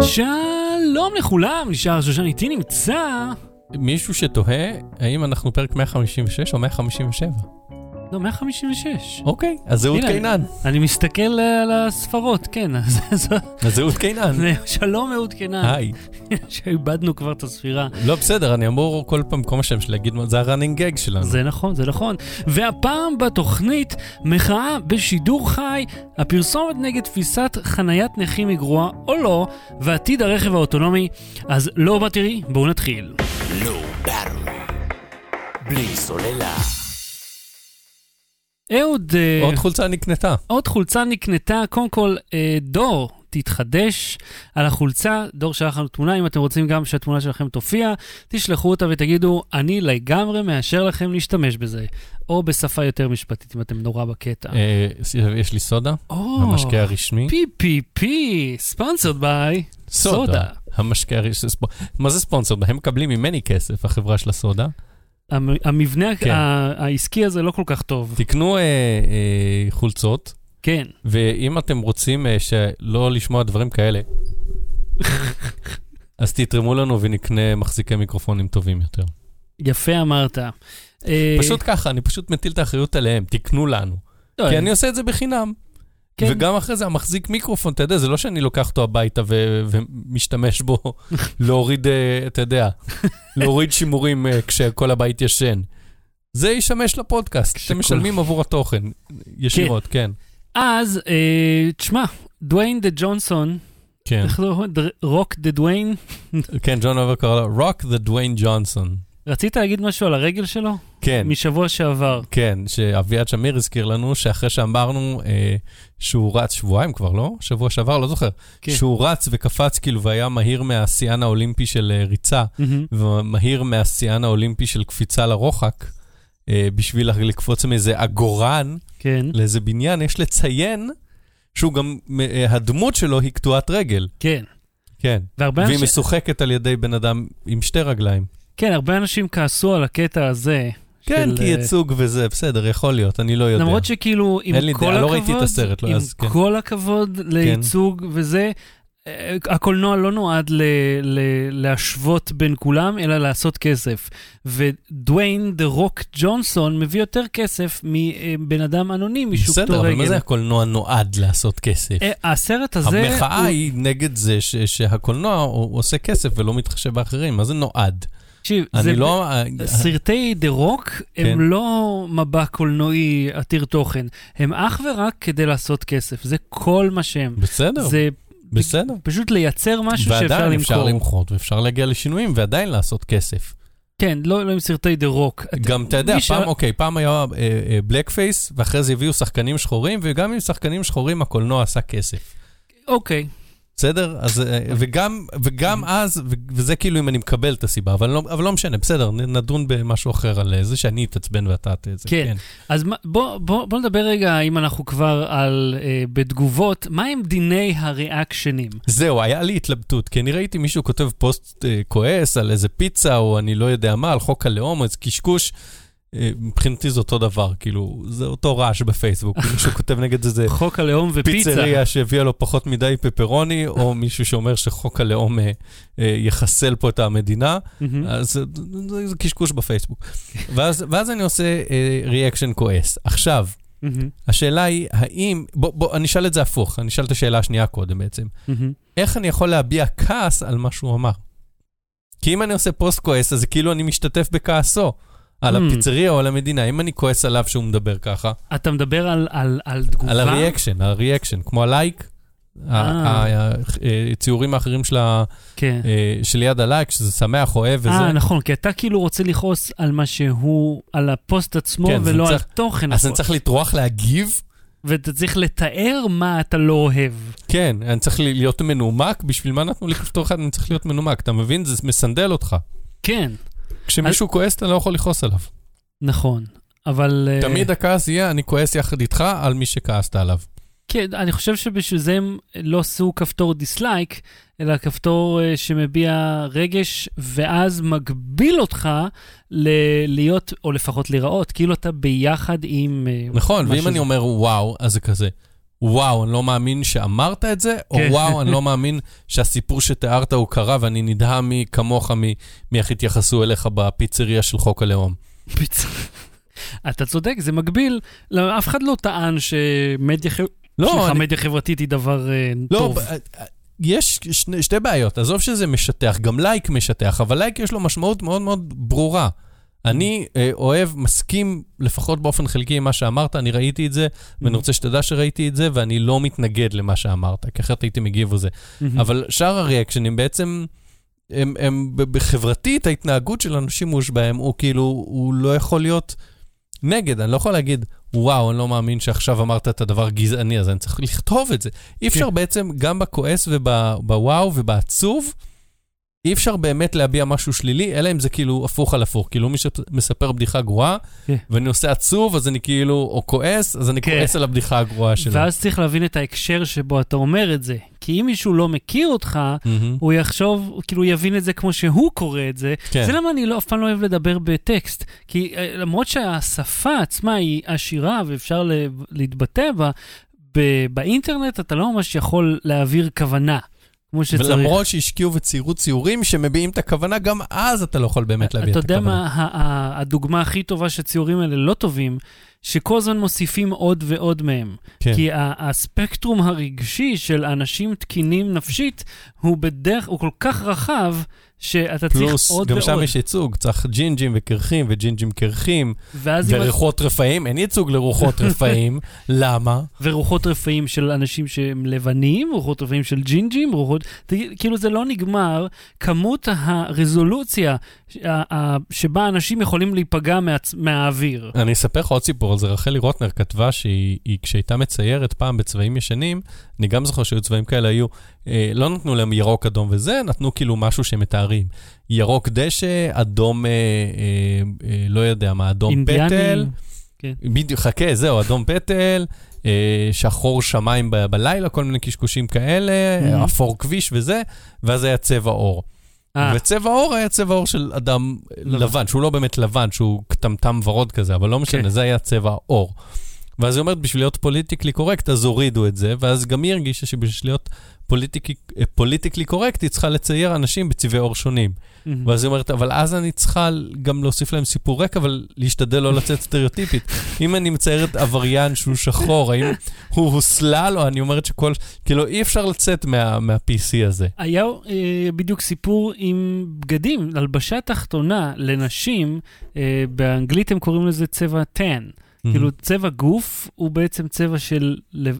שלום לכולם, נשאר שושן איתי נמצא... מישהו שתוהה האם אנחנו פרק 156 או 157. לא, 156. אוקיי, אז זהות קינן. אני מסתכל על הספרות, כן. אז- אז- אז זהות קינן. שלום אהוד קנן, היי. שאיבדנו כבר את הספירה. לא בסדר, אני אמור כל פעם, כל מה שם שלי להגיד, זה הרנינג גג שלנו. זה נכון, זה נכון. והפעם בתוכנית, מחאה בשידור חי, הפרסומת נגד תפיסת חניית נכים היא גרועה או לא, ועתיד הרכב האוטונומי. אז לא בתראי, בואו נתחיל. לא. בלי סוללה. אהוד, אה, עוד חולצה נקנתה. עוד חולצה נקנתה, קודם כל, אה, דור, תתחדש על החולצה, דור שלח לנו תמונה, אם אתם רוצים גם שהתמונה שלכם תופיע, תשלחו אותה ותגידו, אני לגמרי מאשר לכם להשתמש בזה. או בשפה יותר משפטית, אם אתם נורא בקטע. אה, יש לי סודה, המשקה הרשמי. PPP, ספונסרד ביי, סודה. המשקה הרשמי. מה זה ספונסר? הם מקבלים ממני כסף, החברה של הסודה. המ- המבנה כן. העסקי הזה לא כל כך טוב. תקנו אה, אה, חולצות, כן. ואם אתם רוצים אה, שלא לשמוע דברים כאלה, אז תתרמו לנו ונקנה מחזיקי מיקרופונים טובים יותר. יפה אמרת. אה, פשוט ככה, אני פשוט מטיל את האחריות עליהם, תקנו לנו. לא, כי אני עושה את זה בחינם. כן. וגם אחרי זה המחזיק מיקרופון, אתה יודע, זה לא שאני לוקח אותו הביתה ו- ומשתמש בו להוריד, אה, אתה יודע, להוריד שימורים אה, כשכל הבית ישן. זה ישמש לפודקאסט, כשכל- אתם משלמים עבור התוכן, ישירות, כן. אז, אה, תשמע, דוויין דה ג'ונסון, כן, איך זה רוק דה דוויין? כן, ג'ון אוליבר קרא לו, רוק דה דוויין ג'ונסון. רצית להגיד משהו על הרגל שלו? כן, משבוע שעבר. כן, שאביעד שמיר הזכיר לנו שאחרי שאמרנו אה, שהוא רץ שבועיים כבר, לא? שבוע שעבר, לא זוכר. כן. שהוא רץ וקפץ כאילו והיה מהיר מהשיאן האולימפי של אה, ריצה, מהמם. ומהיר מהשיאן האולימפי של קפיצה לרוחק, אה, בשביל לקפוץ מאיזה עגורן כן, לאיזה בניין, יש לציין שהוא גם, אה, הדמות שלו היא קטועת רגל, כן. כן. והיא אנשים, משוחקת על ידי בן אדם עם שתי רגליים. כן, הרבה אנשים כעסו על הקטע הזה. כן, של, כי אה, ייצוג וזה, בסדר, יכול להיות, אני לא יודע. למרות שכאילו, עם כל דעה, הכבוד, לא ראיתי את הסרט, לא, עם אז כן. כל הכבוד לייצוג וזה, אה, הקולנוע לא נועד ל- ל- להשוות בין כולם, אלא לעשות כסף. ודוויין דה רוק ג'ונסון מביא יותר כסף מבן אדם אנונימי שהוא בסדר, קטוע אבל. מה זה הקולנוע נועד לעשות כסף? אה, הסרט הזה... המחאה הוא- היא נגד זה ש- שהקולנוע הוא הוא עושה כסף ולא מתחשב באחרים, מה זה נועד? תקשיב, זה לא... סרטי דה רוק כן. הם לא מבע קולנועי עתיר תוכן, הם אך ורק כדי לעשות כסף, זה כל מה שהם. בסדר, זה בסדר. פשוט לייצר משהו שאפשר ועדיין אפשר למכור. למחות ואפשר להגיע לשינויים ועדיין לעשות כסף. כן, לא לא עם סרטי דה רוק. גם, אתה יודע, מי ש- פעם, אוקיי, פעם היה blackface, ואחרי זה הביאו שחקנים שחורים, וגם עם שחקנים שחורים הקולנוע עשה כסף. אוקיי, בסדר? אז, אה, וגם, וגם אז, ו- וזה כאילו אם אני מקבל את הסיבה, אבל לא, אבל לא משנה, בסדר, נדון במשהו אחר על אה, זה שאני אתעצבן ואתה את זה. כן. אז מה- בוא, בוא, בוא נדבר רגע, אם אנחנו כבר על, אה, בתגובות, מה הם דיני ה reaction ים? זהו, היה לי התלבטות, כי אני ראיתי מישהו כותב פוסט אה, כועס על איזה פיצה, או אני לא יודע מה, על חוק הלאום, או איזה קשקוש. אה, מבחינתי זה אותו דבר, כאילו, זה אותו רעש בפייסבוק. מישהו כותב נגד איזה חוק הלאום ופיצה. פיצריה שהביאה לו פחות מדי פפרוני, או מישהו שאומר שחוק הלאום אה, אה, יחסל פה את המדינה. אז זה, זה, זה קשקוש בפייסבוק. ואז, ואז אני עושה ריאקשן כועס. עכשיו. השאלה היא, האם, בוא, בוא, אני אשאל את זה הפוך, אני אשאל את השאלה השנייה קודם בעצם. איך אני יכול להביע כעס על מה שהוא אמר? כי אם אני עושה פוסט כועס, אז זה כאילו אני משתתף בכעסו. על הממ. הפיצריה או על המדינה, אם אני כועס עליו שהוא מדבר ככה, אתה מדבר על, על, על תגובה? על ה reaction, על ה reaction, כמו הלייק, אה. הציורים האחרים של ה- כן. אה, שליד הלייק, שזה שמח, אוהב וזה. אה, נכון, כי אתה כאילו רוצה לכעוס על מה שהוא, על הפוסט עצמו, כן, ולא על תוכן אז אני. צריך לטרוח להגיב? ואתה צריך לתאר מה אתה לא אוהב. כן, אני צריך להיות מנומק, בשביל מה נתנו לי כפתור אחד, אני צריך להיות מנומק, אתה מבין? זה מסנדל אותך. כן, כשמישהו כועס, אתה לא יכול לכעוס עליו. נכון. אבל... אה, תמיד הכעס יהיה, אני כועס יחד איתך על מי שכעסת עליו. כן, אני חושב שבשביל זה הם לא עשו כפתור dislike, אלא כפתור אה, שמביע רגש, ואז מגביל אותך ל- להיות, או לפחות להיראות, כאילו אתה ביחד עם... אה, נכון, ואם שזה. אני אומר וואו, אז זה כזה, וואו, אני לא מאמין שאמרת את זה, או כן. וואו, אני לא מאמין שהסיפור שתיארת הוא קרה ואני נדהם מי כמוך, מאיך התייחסו אליך בפיצריה של חוק הלאום. אתה צודק, זה מקביל. לא, אף אחד לא טען שמדיה לא, אני- חברתית היא דבר אה, לא, טוב. ב- יש שני, שתי בעיות, עזוב שזה משטח, גם לייק משטח, אבל לייק יש לו משמעות מאוד מאוד ברורה. אני אה, אוהב, מסכים, לפחות באופן חלקי עם מה שאמרת, אני ראיתי את זה, ואני רוצה שתדע שראיתי את זה, ואני לא מתנגד למה שאמרת, כי אחרת הייתי מגיב על זה. מהמם. אבל שאר הריאקשנים בעצם, הם, הם בחברתית, ההתנהגות של אנשים מושבעים, הוא כאילו, הוא לא יכול להיות נגד, אני לא יכול להגיד, וואו, אני לא מאמין שעכשיו אמרת את הדבר גזעני הזה, אני צריך לכתוב את זה. אי אפשר בעצם, גם בכועס ובוואו ובעצוב, אי אפשר באמת להביע משהו שלילי, אלא אם זה כאילו הפוך על הפוך. כאילו מי שמספר בדיחה גרועה, כן. ואני עושה עצוב, אז אני כאילו, או כועס, אז אני כן. כועס על הבדיחה הגרועה שלו. ואז צריך להבין את ההקשר שבו אתה אומר את זה. כי אם מישהו לא מכיר אותך, מהמם. הוא יחשוב, הוא כאילו יבין את זה כמו שהוא קורא את זה. כן. זה למה אני לא, אף פעם לא אוהב לדבר בטקסט. כי אה, למרות שהשפה עצמה היא עשירה ואפשר להתבטא בה, ב- באינטרנט אתה לא ממש יכול להעביר כוונה, כמו שצריך. ולמרות שהשקיעו וציירו ציורים שמביעים את הכוונה, גם אז אתה לא יכול באמת להביע אתה את יודע הכוונה. מה ה- ה- הדוגמה הכי טובה שהציורים האלה לא טובים? שכל הזמן מוסיפים עוד ועוד מהם. כן. כי הספקטרום הרגשי של אנשים תקינים נפשית הוא בדרך, הוא כל כך רחב, שאתה צריך פלוס, עוד גם שם ועוד. יש ייצוג, צריך ג'ינג'ים וקרחים וג'ינג'ים קרחים. ורוחות רפאים, אין ייצוג לרוחות רפאים, למה? ורוחות רפאים של אנשים שהם לבנים, רוחות רפאים של ג'ינג'ים, רוחות... כאילו זה לא נגמר, כמות הרזולוציה שבה אנשים יכולים להיפגע מהצ... מהאוויר. אני אספר לך עוד סיפור על זה. רחלי רוטנר כתבה שהיא, היא- כשהייתה מציירת פעם בצבעים ישנים, אני גם זוכר שהיו צבעים כאלה, היו, אה, לא נתנו להם ירוק, אדום וזה, נתנו כאילו משהו שהם מתארים. ירוק דשא, אדום, אה, אה, אה, לא יודע מה, אדום פטל. אינדיאנים. כן. בדיוק, חכה, זהו, אדום פטל, אה, שחור שמיים ב- בלילה, כל מיני קשקושים כאלה, Mhm. אפור כביש וזה, ואז היה צבע עור. אה, וצבע עור היה צבע עור של אדם לבן. שהוא לא באמת לבן, שהוא כתמתם ורוד כזה, אבל לא משנה, כן. זה היה צבע עור. ואז היא אומרת, בשביל להיות politically correct, אז הורידו את זה, ואז גם היא הרגישה שבשביל להיות politically correct, היא צריכה לצייר אנשים בצבעי עור שונים. ואז היא אומרת, אבל אז אני צריכה גם להוסיף להם סיפור רקע, אבל להשתדל לא לצאת סטריאוטיפית. אם אני מציירת עבריין שהוא שחור, האם הוא הוסלל, או אני אומרת שכל... כאילו, אי אפשר לצאת מה- מה-PC הזה. היה אה, בדיוק סיפור עם בגדים, הלבשה תחתונה לנשים, אה, באנגלית הם קוראים לזה צבע tan. כאילו צבע גוף הוא בעצם צבע של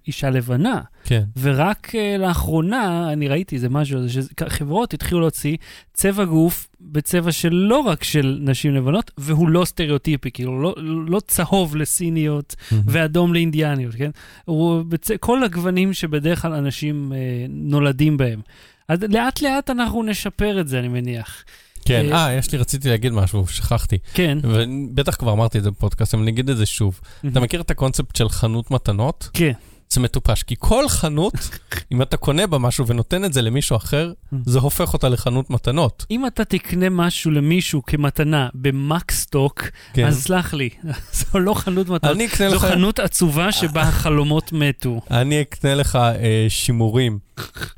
אישה לבנה. כן. ורק uh, לאחרונה, אני ראיתי איזה משהו, שחברות התחילו להוציא צבע גוף בצבע של לא רק של נשים לבנות, והוא לא סטריאוטיפי, כאילו לא, לא צהוב לסיניות ואדום לאינדיאניות, כן? הוא בצ... כל הגוונים שבדרך כלל אנשים uh, נולדים בהם. אז לאט לאט אנחנו נשפר את זה, אני מניח. כן, אה, יש לי, רציתי להגיד משהו, שכחתי. כן. ובטח כבר אמרתי את זה בפודקאסט, אבל אני אגיד את זה שוב. אתה מכיר את הקונספט של חנות מתנות? כן. זה מטופש, כי כל חנות, אם אתה קונה בה משהו ונותן את זה למישהו אחר, זה הופך אותה לחנות מתנות. אם אתה תקנה משהו למישהו כמתנה במקסטוק, כן. אז סלח לי, זו לא חנות מתנות. זו לך... חנות עצובה שבה החלומות מתו. אני אקנה לך אה, שימורים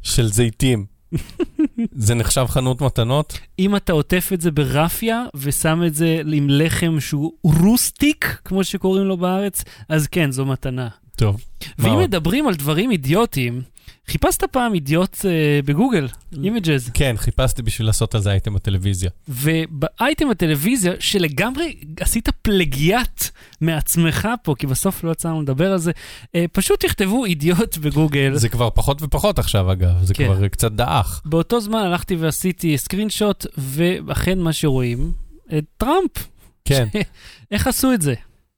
של זיתים. זה נחשב חנות מתנות? אם אתה עוטף את זה ברפיה ושם את זה עם לחם שהוא רוסטיק, כמו שקוראים לו בארץ, אז כן, זו מתנה. טוב. ואם? מדברים על דברים אידיוטיים, חיפשת פעם אידיוט אה, בגוגל, images, כן, חיפשתי בשביל לעשות על זה אייטם בטלוויזיה. ובאייטם הטלוויזיה, שלגמרי עשית פלגיאט מעצמך פה, כי בסוף לא יצא לנו לדבר על זה, אה, פשוט תכתבו אידיוט בגוגל. זה כבר פחות ופחות עכשיו, אגב, זה כן. כבר קצת דעך. באותו זמן הלכתי ועשיתי סקרין שוט, ואכן מה שרואים, את טראמפ. כן. איך עשו את זה?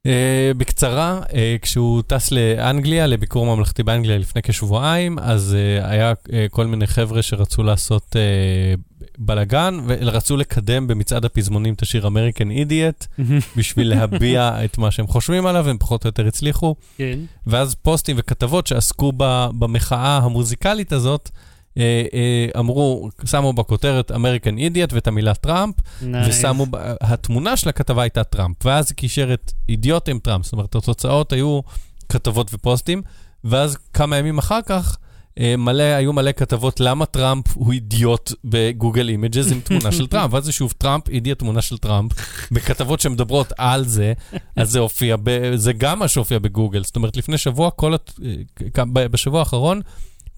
Uh, בקצרה, uh, כשהוא טס לאנגליה, לביקור ממלכתי באנגליה לפני כשבועיים, אז uh, היה uh, כל מיני חבר'ה שרצו לעשות uh, בלאגן, ורצו לקדם במצעד הפזמונים את השיר American Idiot, בשביל להביע את מה שהם חושבים עליו, הם פחות או יותר הצליחו. כן. ואז פוסטים וכתבות שעסקו במחאה המוזיקלית הזאת, אמרו, שמו בכותרת American Idiot ואת המילה טראמפ, ושמו, ב- התמונה של הכתבה הייתה טראמפ, ואז זה קישר את אידיוט עם טראמפ, זאת אומרת, התוצאות היו כתבות ופוסטים, ואז כמה ימים אחר כך, אה, מלא, היו מלא כתבות למה טראמפ הוא אידיוט בגוגל images עם תמונה של טראמפ, ואז זה שוב טראמפ, אידיוט תמונה של טראמפ, בכתבות שמדברות על זה, אז זה הופיע, ב, זה גם מה שהופיע בגוגל. זאת אומרת, לפני שבוע, כל, אה, בשבוע האחרון,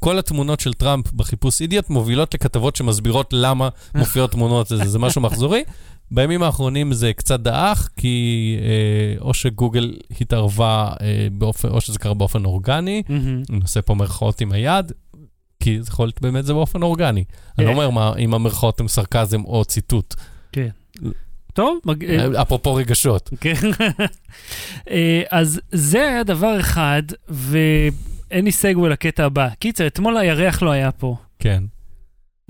כל התמונות של טראמפ בחיפוש אידיוט מובילות לכתבות שמסבירות למה מופיעות תמונות, זה, זה משהו מחזורי. בימים האחרונים זה קצת דעך, כי אה, או שגוגל התערבה אה, באופן, או שזה קרה באופן אורגני, מהמם. אני עושה פה מרכאות עם היד, כי זה יכול להיות באמת זה באופן אורגני. אני לא אומר מה, אם המרכאות הם סרקזם או ציטוט. כן. טוב, מג... אה, אפרופו רגשות. כן. אה, אז זה היה דבר אחד, ואין לי סגווי לקטע הבא. קיצר, אתמול הירח לא היה פה, כן.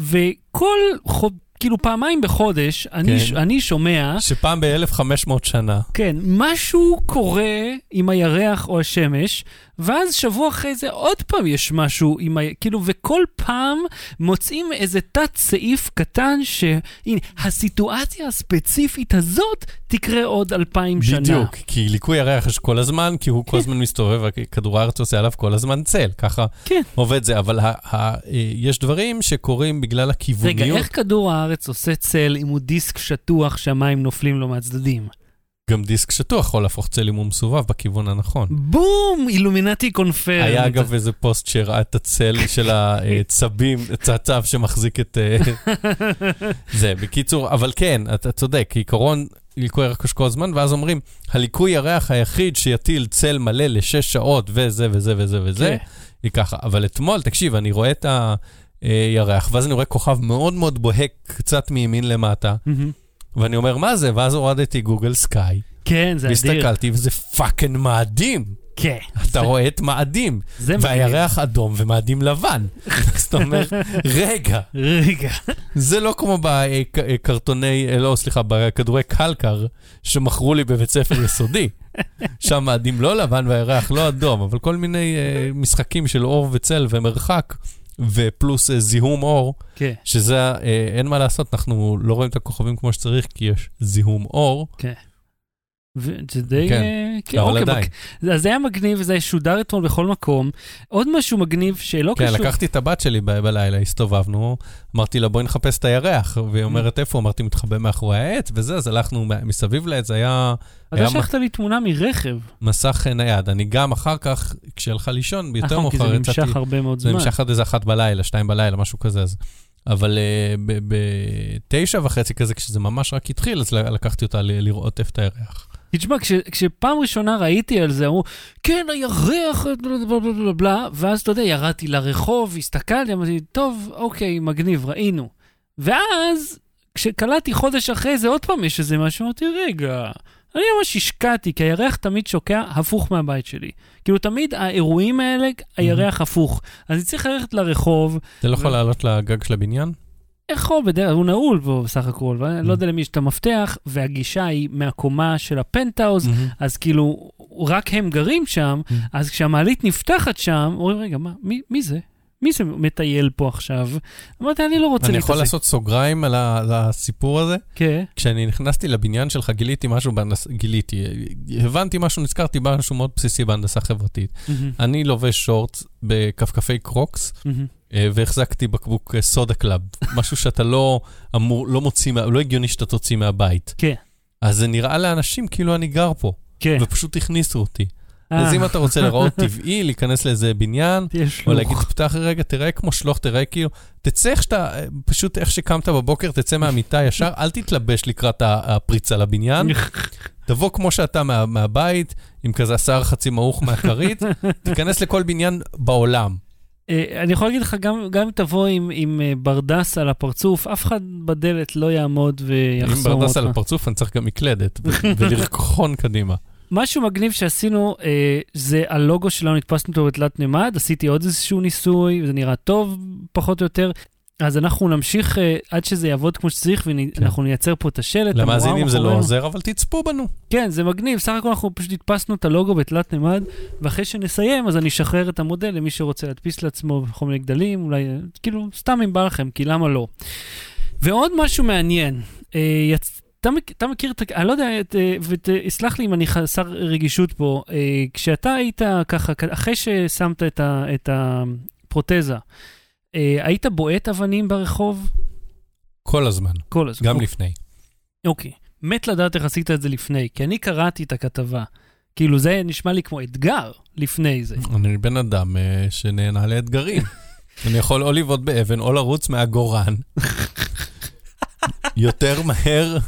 וכל, חוד... כאילו פעמיים בחודש, אני, כן. ש... אני שומע, שפעם ב-1500 שנה, כן, משהו קורה עם הירח או השמש, ואז שבוע אחרי זה עוד פעם יש משהו עם ה... כאילו, וכל פעם מוצאים איזה תת סעיף קטן שהנה, הסיטואציה הספציפית הזאת תקרה עוד אלפיים שנה. בדיוק, כי ליקוי הירח יש כל הזמן, כי הוא כל הזמן מסתובב, וכדור הארץ עושה עליו כל הזמן צל, ככה כן. עובד זה, אבל ה- ה- אה, יש דברים שקורים בגלל הכיווניות. רגע, איך כדור הארץ עושה צל אם הוא דיסק שטוח שהמים נופלים לו מהצדדים? גם דיסק שטוח יכול להפוך צל אם הוא מסובב בכיוון הנכון. בום! אילומינטי קונפרנט. היה אגב איזה פוסט שהראה את הצל של הצבים, הצעצב שמחזיק את אה, זה. בקיצור, אבל כן, אתה צודק, כעיקרון, ליקוי ירח כל הזמן, ואז אומרים, הליקוי ירח היחיד שיטיל צל מלא לשש שעות וזה וזה וזה וזה, כן. היא ככה. אבל אתמול, תקשיב, אני רואה את הירח, ואז אני רואה כוכב מאוד מאוד בוהק קצת מימין למטה. ואני אומר, מה זה? ואז הורדתי Google Sky, כן, זה אדיר. והסתכלתי, וזה fucking מאדים. כן. אתה רואה את מאדים. זה מגניב. והירח אדום ומאדים לבן. אז אתה אומר, רגע, רגע. זה לא כמו בקרטוני, לא, סליחה, בכדורי קלקר שמכרו לי בבית ספר יסודי. שם מאדים לא לבן והירח לא אדום, אבל כל מיני אה, משחקים של אור וצל ומרחק, ופלוס אה, זיהום אור, כן, שזה, אה, אין מה לעשות, אנחנו לא רואים את הכוכבים כמו שצריך, כי יש זיהום אור. כן. וזה די... כן. אה, כן, אבל אוקיי, עדיין. אז זה היה מגניב, וזה שודר אתמול בכל מקום. עוד משהו מגניב שלא כן, קשור... לקחתי את הבת שלי ב- בלילה, הסתובבנו, אמרתי לה, בואי נחפש את הירח, והיא אומרת, איפה? אמרתי, מתחבא מאחורי העץ, וזה, אז הלכנו מ- מסביב לעץ, זה היה אתה היה שלחת לי תמונה מרכב. מסך נייד. אני גם אחר כך, כשהלכה לישון, יותר נכון, כי זה מאוחר יצאתי, נמשך הרבה מאוד זה זמן. נמשך עד איזה אחת בלילה, שתיים בלילה, משהו כזה. אז... אבל uh, בתשע וחצי כזה, כשזה ממש רק התחיל, אז לקחתי אותה לראות איפה את הירח. תשמע, כש, כשפעם ראשונה ראיתי על זה, אמרו, כן, הירח, בלה בלה בלה בלה בלה, ואז אתה יודע, ירדתי לרחוב, הסתכלתי, אמרתי, טוב, אוקיי, מגניב, ראינו. ואז, כשקלטתי חודש אחרי זה, עוד פעם יש איזה משהו, אמרתי, רגע, אני ממש השקעתי, כי הירח תמיד שוקע הפוך מהבית שלי. כאילו, תמיד האירועים האלה, הירח הפוך. אז אני צריך ללכת לרחוב, אתה לא יכול לעלות לגג של הבניין? יכול בדרך, הוא נעול פה בסך הכל, ואני לא יודע למי יש את המפתח, והגישה היא מהקומה של הפנטהאוז, אז כאילו, רק הם גרים שם, Mm. אז כשהמעלית נפתחת שם, אומרים, רגע, מה, מי, מי זה? מי זה מטייל פה עכשיו? אמרתי, אני לא רוצה אני להתעסק. יכול לעשות סוגריים על הסיפור הזה? כן, כשאני נכנסתי לבניין שלך, גיליתי משהו בהנדסה, גיליתי, הבנתי משהו, נזכרתי במשהו מאוד בסיסי בהנדסה חברתית. מהמם, אני לובש שורטס וכפכפי קרוקס. אה, והחזקתי בקבוק אה, סודה קלאב, משהו שאתה לא אמור, לא מוציא, לא הגיוני שאתה תוציא מהבית. כן. אז זה נראה לאנשים כאילו אני גר פה, כן. ופשוט הכניסו אותי. אה, אז אם אתה רוצה לראות טבעי, להיכנס לאיזה בניין, או. להגיד, פתח רגע, תראה כמו שלוך, תראה כאילו, תצא איך שאתה, אה, פשוט איך שקמת בבוקר, תצא מהמיטה ישר, אל תתלבש לקראת הפריצה לבניין, תבוא כמו שאתה מה, מהבית, עם כזה השיער חצי מעוך מהכרית, תיכנס לכל בניין בעולם. אה, אני יכול להגיד לך, גם גם אם תבוא עם- עם אה, ברדס על הפרצוף, אף אחד בדלת לא יעמוד ויחסום ברדס על אותך. הפרצוף, אני צריך גם מקלדת, ו- ולרכחון קדימה. משהו מגניב שעשינו, אה, זה הלוגו שלנו, הדפסנו אותו בתלת מימד, עשיתי עוד איזשהו ניסוי, וזה נראה טוב, פחות או יותר. אז אנחנו נמשיך אה, עד שזה יעבוד כמו שצריך, ואנחנו נייצר פה את השלט. למאזינים זה לא. עוזר, אבל תצפו בנו. כן, זה מגניב, סך הכל אנחנו פשוט הדפסנו את הלוגו בתלת מימד, ואחרי שנסיים, אז אני אשחרר את המודל למי שרוצה להדפיס לעצמו בכל מיני גדלים, אולי, אה, כאילו, סתם אם בא לכם, כי למה לא. ועוד משהו מעניין, אה, יצ... אתה, מכ- אתה מכיר את, אני לא יודע, ותסלח לי אם אני חסר רגישות פה, כשאתה היית ככה, אחרי ששמת את, ה, את הפרוטזה, אה, היית בועט אבנים ברחוב? כל הזמן, כל הזמן. גם אוקיי. לפני. אוקיי. מת לדעת איך עשית את זה לפני, כי אני קראתי את הכתבה. כאילו, זה נשמע לי כמו אתגר לפני זה. אני בן אדם אה, שנהנה לאתגרים. אני יכול או לבעוט באבן או לרוץ מהגורן יותר מהר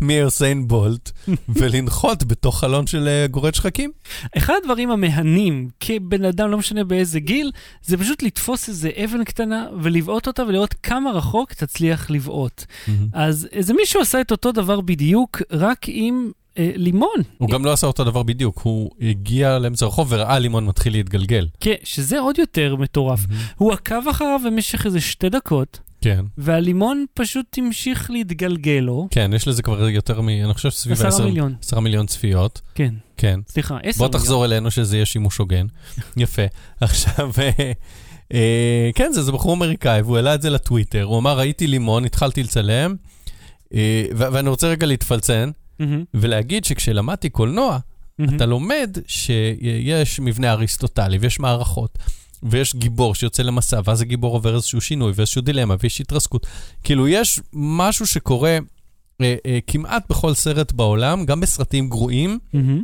מיוסיין בולט ולנחות בתוך חלון של אה, גורד שחקים. אחד הדברים המהנים כבן אדם, לא משנה באיזה גיל, זה פשוט לתפוס איזה אבן קטנה ולבעוט אותה ולראות כמה רחוק תצליח לבעוט. אז איזה מישהו עשה את אותו דבר בדיוק, רק עם אה, לימון. הוא גם לא עשה אותו דבר בדיוק, הוא הגיע לאמצע הרחוב וראה לימון מתחיל להתגלגל. כן, שזה עוד יותר מטורף. הוא עקב אחריו במשך איזה שתי דקות, כן, והלימון פשוט המשיך להתגלגל לו. כן, יש לזה כבר יותר מ... אני חושב שסביב עשרה ה-10 מיליון. עשרה מיליון צפיות. כן, כן. סליחה, עשר בוא מיליון. תחזור אלינו שזה יהיה שימוש הוגן. יפה. עכשיו, אה, אה, כן, זה, זה בחור אמריקאי, והוא העלה את זה לטוויטר. הוא אמר, ראיתי לימון, התחלתי לצלם, אה, ו- ואני רוצה רגע להתפלצן מהמם, ולהגיד שכשלמדתי קולנוע, מהמם. אתה לומד שיש מבנה אריסטוטלי ויש מערכות. ויש גיבור שיוצא למסע, ואז הגיבור עובר איזשהו שינוי ואיזשהו דילמה ויש התרסקות. כאילו, יש משהו שקורה אה, אה, כמעט בכל סרט בעולם, גם בסרטים גרועים, מהמם.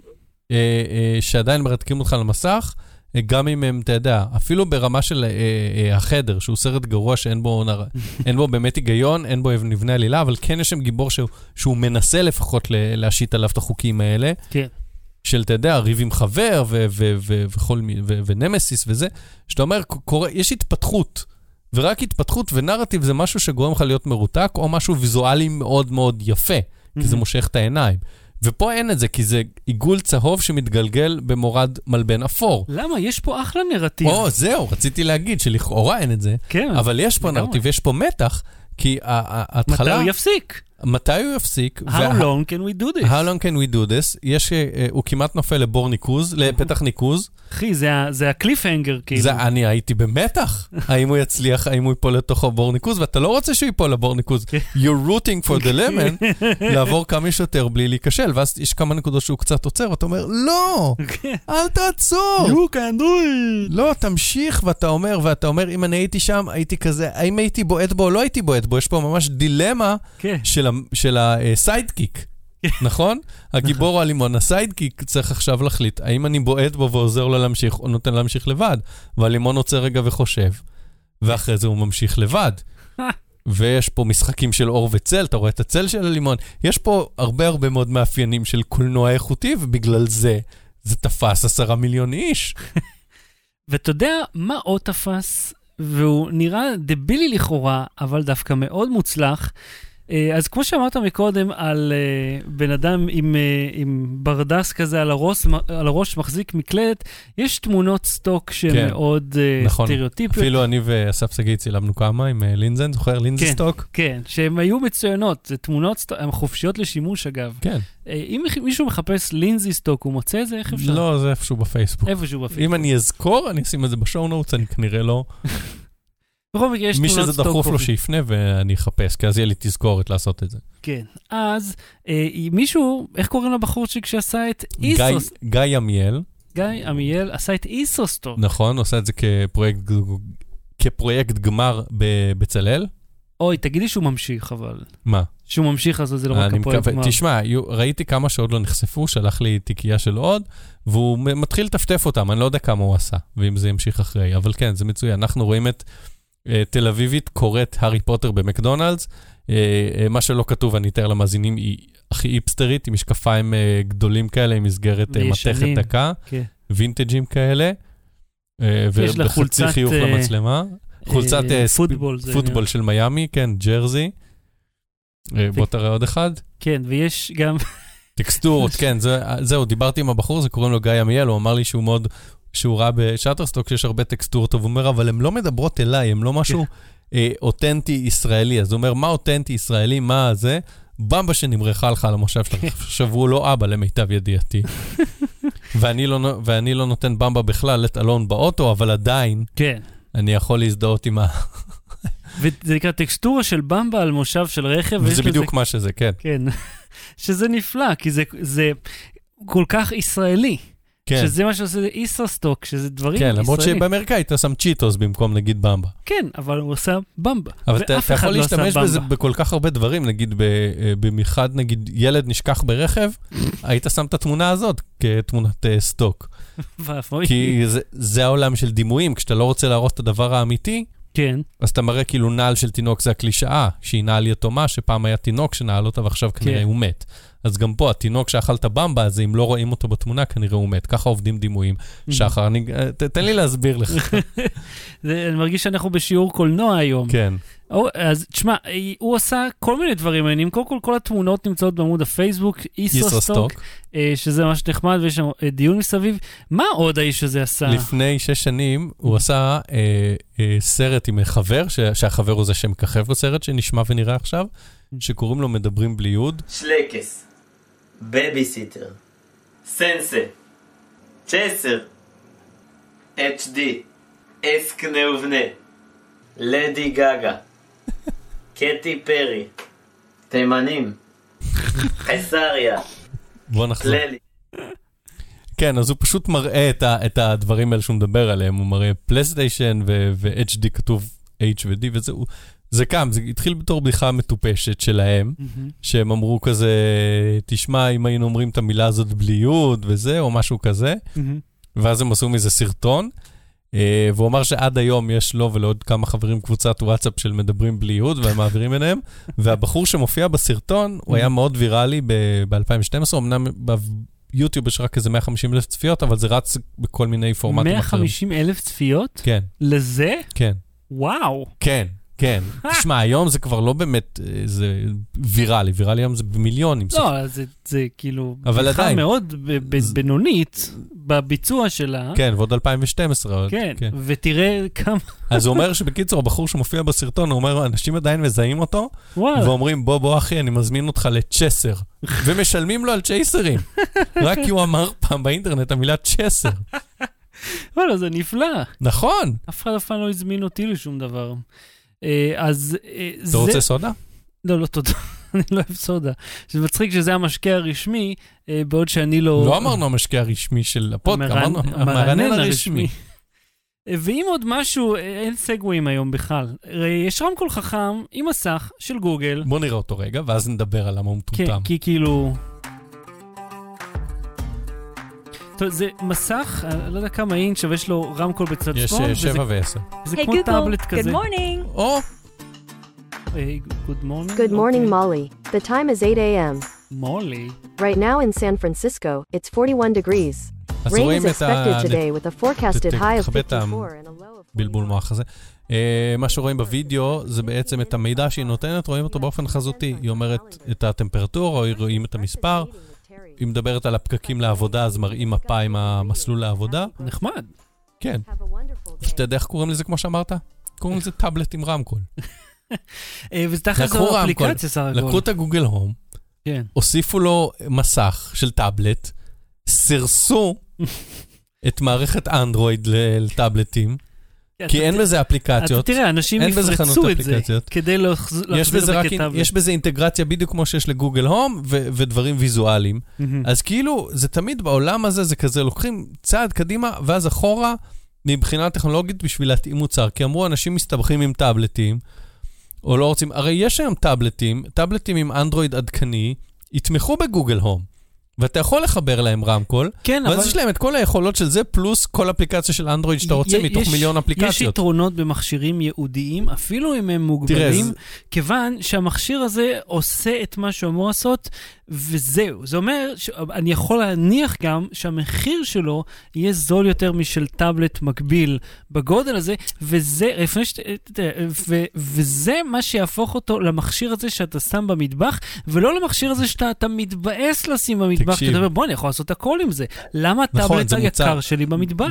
אה, אה, שעדיין מרתקים אותך למסך, אה, גם אם הם, אתה יודע, אפילו ברמה של אה, אה, החדר, שהוא סרט גרוע שאין בו, נר... אין בו באמת היגיון, אין בו מבנה עלילה, אבל כן יש שם גיבור שהוא, שהוא מנסה לפחות להשית עליו את החוקים האלה. כן. של, אתה יודע, ריב עם חבר ו- ו- ו- וכל מי- ו- ונמסיס וזה, שאתה אומר, קורה, יש התפתחות. ורק התפתחות ונרטיב זה משהו שגורם לך להיות מרותק, או משהו ויזואלי מאוד מאוד יפה, כי זה מהמם. מושך את העיניים. ופה אין את זה, כי זה עיגול צהוב שמתגלגל במורד מלבן אפור. למה? יש פה אחלה נרטיב. או, זהו, רציתי להגיד שלכאורה אין את זה, כן, אבל יש פה. נרטיב, יש פה מתח, כי ה- ה- מתי ההתחלה... הוא יפסיק? מתי הוא יפסיק? How long can we do this? How long can we do this? יש, אה, הוא כמעט נופל לבור ניקוז, לפתח ניקוז. אחי, זה זה הקליפהנגר, כאילו. זה, אני הייתי במתח, האם הוא יצליח, האם הוא ייפול לתוך הבור ניקוז, ואתה לא רוצה שהוא ייפול לבור ניקוז. כן. You're rooting for the lemon, לעבור כמה שיותר בלי להיכשל, ואז יש כמה נקודות שהוא קצת עוצר, ואתה אומר, לא, כן. אל תעצור. You can do it. לא, תמשיך, ואתה אומר, ואתה אומר, אם אני הייתי שם, הייתי כזה, האם הייתי בועט בו או לא הייתי בועט בו? יש פה ממש דילמה כן. של, של ה sidekick, נכון? הגיבור הלימון, ה sidekick צריך עכשיו להחליט, האם אני בועט בו ועוזר לו להמשיך, או נותן להמשיך לבד. והלימון עוצר רגע וחושב, ואחרי זה הוא ממשיך לבד. ויש פה משחקים של אור וצל, אתה רואה את הצל של הלימון. יש פה הרבה הרבה מאוד מאפיינים של קולנוע איכותי, ובגלל זה זה תפס עשרה מיליון איש. ואתה יודע מה עוד תפס, והוא נראה דבילי לכאורה, אבל דווקא מאוד מוצלח. אה, אז כמו שאמרת מקודם על אה, בן אדם עם, אה, עם ברדס כזה על הראש, על הראש מחזיק מקלדת, יש תמונות stock שהן כן, אה, נכון. סטריאוטיפיות. אפילו אני ואסף שגיא צילמנו כמה עם אה, לינזן, זוכר? לינזן כן. stock? כן, שהן היו מצוינות, זה תמונות, סט- הן חופשיות לשימוש אגב. כן. אה, אם מישהו מחפש לינזי stock, הוא מוצא את זה? איך אפשר? לא, זה איפשהו בפייסבוק. איפשהו בפייסבוק. אם אני אזכור, אני אשים את זה בשואו נוטס, אני כנראה לא. בכל מקרה, יש מי תמונות שזה סטוק. דחוף לו. שיפנה ואני אחפש, כי אז יהיה לי תזכורת לעשות את זה. כן. אז אה, מישהו, איך קוראים לבחורצ'יק שעשה את גיא- איסוס? גיא עמיאל, גיא עמיאל עשה את איסוסטוק. נכון, עושה את זה כפרויקט כפרויקט גמר בבצלאל. אוי, תגידי שהוא ממשיך, אבל. מה? שהוא ממשיך, אז זה לא רק הפועל גמר. תשמע, ראיתי כמה שעוד לא נחשפו, שלח לי תיקייה של עוד, והוא מתחיל לטפטף אותם, אני לא יודע כמה הוא עשה, ואם זה ימשיך אחרי, אבל כן, זה מצוין. אנחנו רואים את תל אביבית קוראת הארי פוטר במקדונלדס, אה, אה, מה שלא כתוב, אני אתאר למאזינים, היא הכי איפסטרית, עם משקפיים אה, גדולים כאלה, עם מסגרת אה, מתכת. דקה, כן. וינטג'ים כאלה, אה, ובחצי חיוך אה, למצלמה. חולצת אה, אה, פוטבול. זה- של מיאמי, כן, ג'רזי. אה, בוא תראה עוד אחד. כן, ויש גם... טקסטורות, כן, זה, זהו, דיברתי עם הבחור הזה, קוראים לו גיא עמיאל, הוא אמר לי שהוא מאוד, שהוא ראה בשאטרסטוק שיש הרבה טקסטורות, הוא אומר, אבל הן לא מדברות אליי, הן לא משהו אה, אותנטי ישראלי. אז הוא אומר, מה אותנטי ישראלי, מה זה? במבה שנמרחה לך על המושב שלך, שברו לו אבא למיטב ידיעתי. ואני לא, ואני לא נותן במבה בכלל את אלון באוטו, אבל עדיין כן. אני יכול להזדהות עם ה... וזה נקרא טקסטורה של במבה על מושב של רכב. וזה לזה- בדיוק מה שזה, כן. כן. שזה נפלא, כי זה, זה כל כך ישראלי. כן, שזה מה שעושה ישראסטוק, שזה דברים כן, למרות ישראלים. שבאמריקה היית שם צ'יטוס במקום נגיד במבה. כן, אבל הוא עושה במבה. אבל אתה ואף אתה אחד יכול לא להשתמש בזה. בכל כך הרבה דברים, נגיד אה, במיוחד, נגיד ילד נשכח ברכב, היית שם את התמונה הזאת כתמונת אה, סטוק. כי זה- זה העולם של דימויים, כשאתה לא רוצה להראות את הדבר האמיתי, כן, אז אתה מראה כאילו נעל של תינוק זה הקלישאה, שהיא נעל יתומה, שפעם היה תינוק שנעל אותה ועכשיו כנראה כן. הוא מת. אז גם פה, התינוק שאכל את הבמבה הזה, אם לא רואים אותו בתמונה, כנראה הוא מת. ככה עובדים דימויים. שחר, אני- אה, ת- תן לי להסביר לך. זה, אני מרגיש שאנחנו בשיעור קולנוע היום. כן. או, אז תשמע, הוא עשה כל מיני דברים מעניינים. קודם כל, כל התמונות נמצאות בעמוד הפייסבוק, ישראסטוק. אה, שזה ממש נחמד, ויש שם אה, דיון מסביב. מה עוד האיש הזה עשה? לפני שש שנים הוא עשה אה, אה, סרט עם חבר, ש- שהחבר הוא זה שמככב בסרט שנשמע ונראה עכשיו, שקוראים לו מדברים בלי יוד. שלייקס, בייביסיטר, סנסה, צ'סר, HD, אסקנה ובנה, לדי גגה, קטי פרי, תימנים, קיסריה, בוא נחזור. כן, אז הוא פשוט מראה את, ה, את הדברים האלה שהוא מדבר עליהם, הוא מראה פלייסטיישן ו-HD כתוב H ו-D וזה, הוא- זה קם, זה התחיל בתור בדיחה מטופשת שלהם. שהם אמרו כזה, תשמע, אם היינו אומרים את המילה הזאת בלי יוד וזה, או משהו כזה. ואז הם עשו מזה סרטון. אה, והוא אמר שעד היום יש לו ולעוד כמה חברים קבוצת וואטסאפ של מדברים בלי יוד והם מעבירים ביניהם, והבחור שמופיע בסרטון, הוא היה מאוד ויראלי ב-2012, אמנם ביוטיוב יש רק איזה 150 אלף צפיות, אבל זה רץ בכל מיני פורמטים אחרים. 150 אלף צפיות? כן, לזה? כן, וואו. כן, כן. תשמע, היום זה כבר לא באמת, אה, זה ויראלי, ויראלי היום זה במיליונים. לא, זה, זה כאילו... אבל עדיין. מאוד זה- בינונית בביצוע שלה. כן, ועוד 2012. עוד, כן, ותראה כמה... אז הוא אומר שבקיצור, הבחור שמופיע בסרטון, הוא אומר, אנשים עדיין מזהים אותו, וואלה. ואומרים, בוא, בוא אחי, אני מזמין אותך לצ'סר. ומשלמים לו על צ'ייסרים. רק כי הוא אמר פעם באינטרנט המילה צ'סר. וואלה, זה נפלא. נכון. אף אחד אף פעם לא הזמין אותי לשום דבר. אה, אז אה, זה... אתה רוצה סודה? לא, לא, תודה. אני לא אוהב סודה. זה מצחיק שזה המשקה הרשמי, אה, בעוד שאני לא... לא אמרנו המשקה הרשמי של הפודקאסט, המרנ- אמרנו המרענן הרשמי. אה, ואם עוד משהו, אה, אין סגווים היום בכלל. יש רמקול חכם עם מסך של גוגל. בוא נראה אותו רגע, ואז נדבר על למה הוא כן, מטומטם. כי כאילו... זה מסך, אני לא יודע כמה אינץ', אבל יש לו רמקול בצד יש צפון, אה, שבע ועשר. זה Hey כמו Google, טאבלט good כזה. morning. או, good morning? Good morning, Molly. The time is 8 a.m. מולי. Right now in San Francisco, it's 41 degrees. אז Rain רואים is את ה... expected today with a forecasted ת- high of תכבד את ה- 54 and a low of בלבול 41. מוח הזה. אה, מה שרואים בווידאו זה בעצם את המידע שהיא נותנת, רואים אותו באופן חזותי. היא אומרת את הטמפרטורה, או רואים את המספר. היא מדברת על הפקקים לעבודה, אז מראים מפה עם המסלול לעבודה. נחמד. כן. אתה יודע איך קוראים לזה כמו שאמרת? קוראים לזה טאבלט עם רמקול. אה, וזה לקחו זו אפליקציה סך הכל. לקחו את הגוגל הום, כן. הוסיפו לו מסך של טאבלט, סירסו את מערכת אנדרואיד לטאבלטים, כי אין בזה אפליקציות. תראה, אנשים יפרצו את זה. כדי יש להחזיר את זה. יש בזה אינטגרציה בדיוק כמו שיש לגוגל הום ודברים ויזואליים. אז כאילו, זה תמיד בעולם הזה, זה כזה, לוקחים צעד קדימה ואז אחורה מבחינה טכנולוגית בשביל להתאים מוצר. כי אמרו, אנשים מסתבכים עם טאבלטים, או לא רוצים, הרי יש היום טאבלטים, טאבלטים עם אנדרואיד עדכני, יתמכו בגוגל הום. ואתה יכול לחבר להם רמקול, כן, אבל... ואז יש להם את כל היכולות של זה, פלוס כל אפליקציה של אנדרואיד שאתה רוצה י- מתוך יש- מיליון יש אפליקציות. יתרונות במכשירים ייעודיים, אפילו אם הם מוגבלים, זה- כיוון שהמכשיר הזה עושה את מה שהוא אמור לעשות, וזהו. זה אומר שאני יכול להניח גם שהמחיר שלו יהיה זול יותר משל טאבלט מקביל בגודל הזה, וזה, לפני ש... ו, וזה מה שיהפוך אותו למכשיר הזה שאתה שם במטבח, ולא למכשיר הזה שאתה אתה מתבאס לשים במטבח, כי תקשיב. אתה אומר, בוא, אני יכול לעשות הכל עם זה. למה נכון, הטאבלט זה היקר מוצר- שלי במטבח?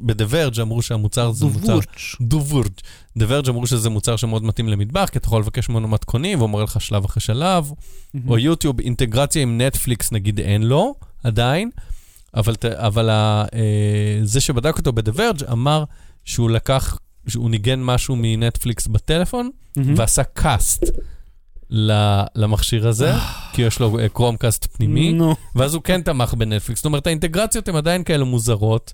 בדברג' אמרו שהמוצר זה מוצר... דובורג'. דובורג'. דברג' אמרו שזה מוצר שמאוד מתאים למטבח, כי אתה יכול לבקש ממנו מתכונים, והוא מראה לך שלב אחרי שלב. או יוטיוב, אינטגרציה עם נטפליקס נגיד אין לו, עדיין, אבל, אבל ה, אה, זה שבדק אותו בדברג' אמר שהוא לקח, שהוא ניגן משהו מנטפליקס בטלפון, מהמם. ועשה cast. למכשיר הזה, כי יש לו אה, Chromecast פנימי, נו, ואז הוא כן תמך ב-Netflix. זאת אומרת, האינטגרציות הן עדיין כאלה מוזרות,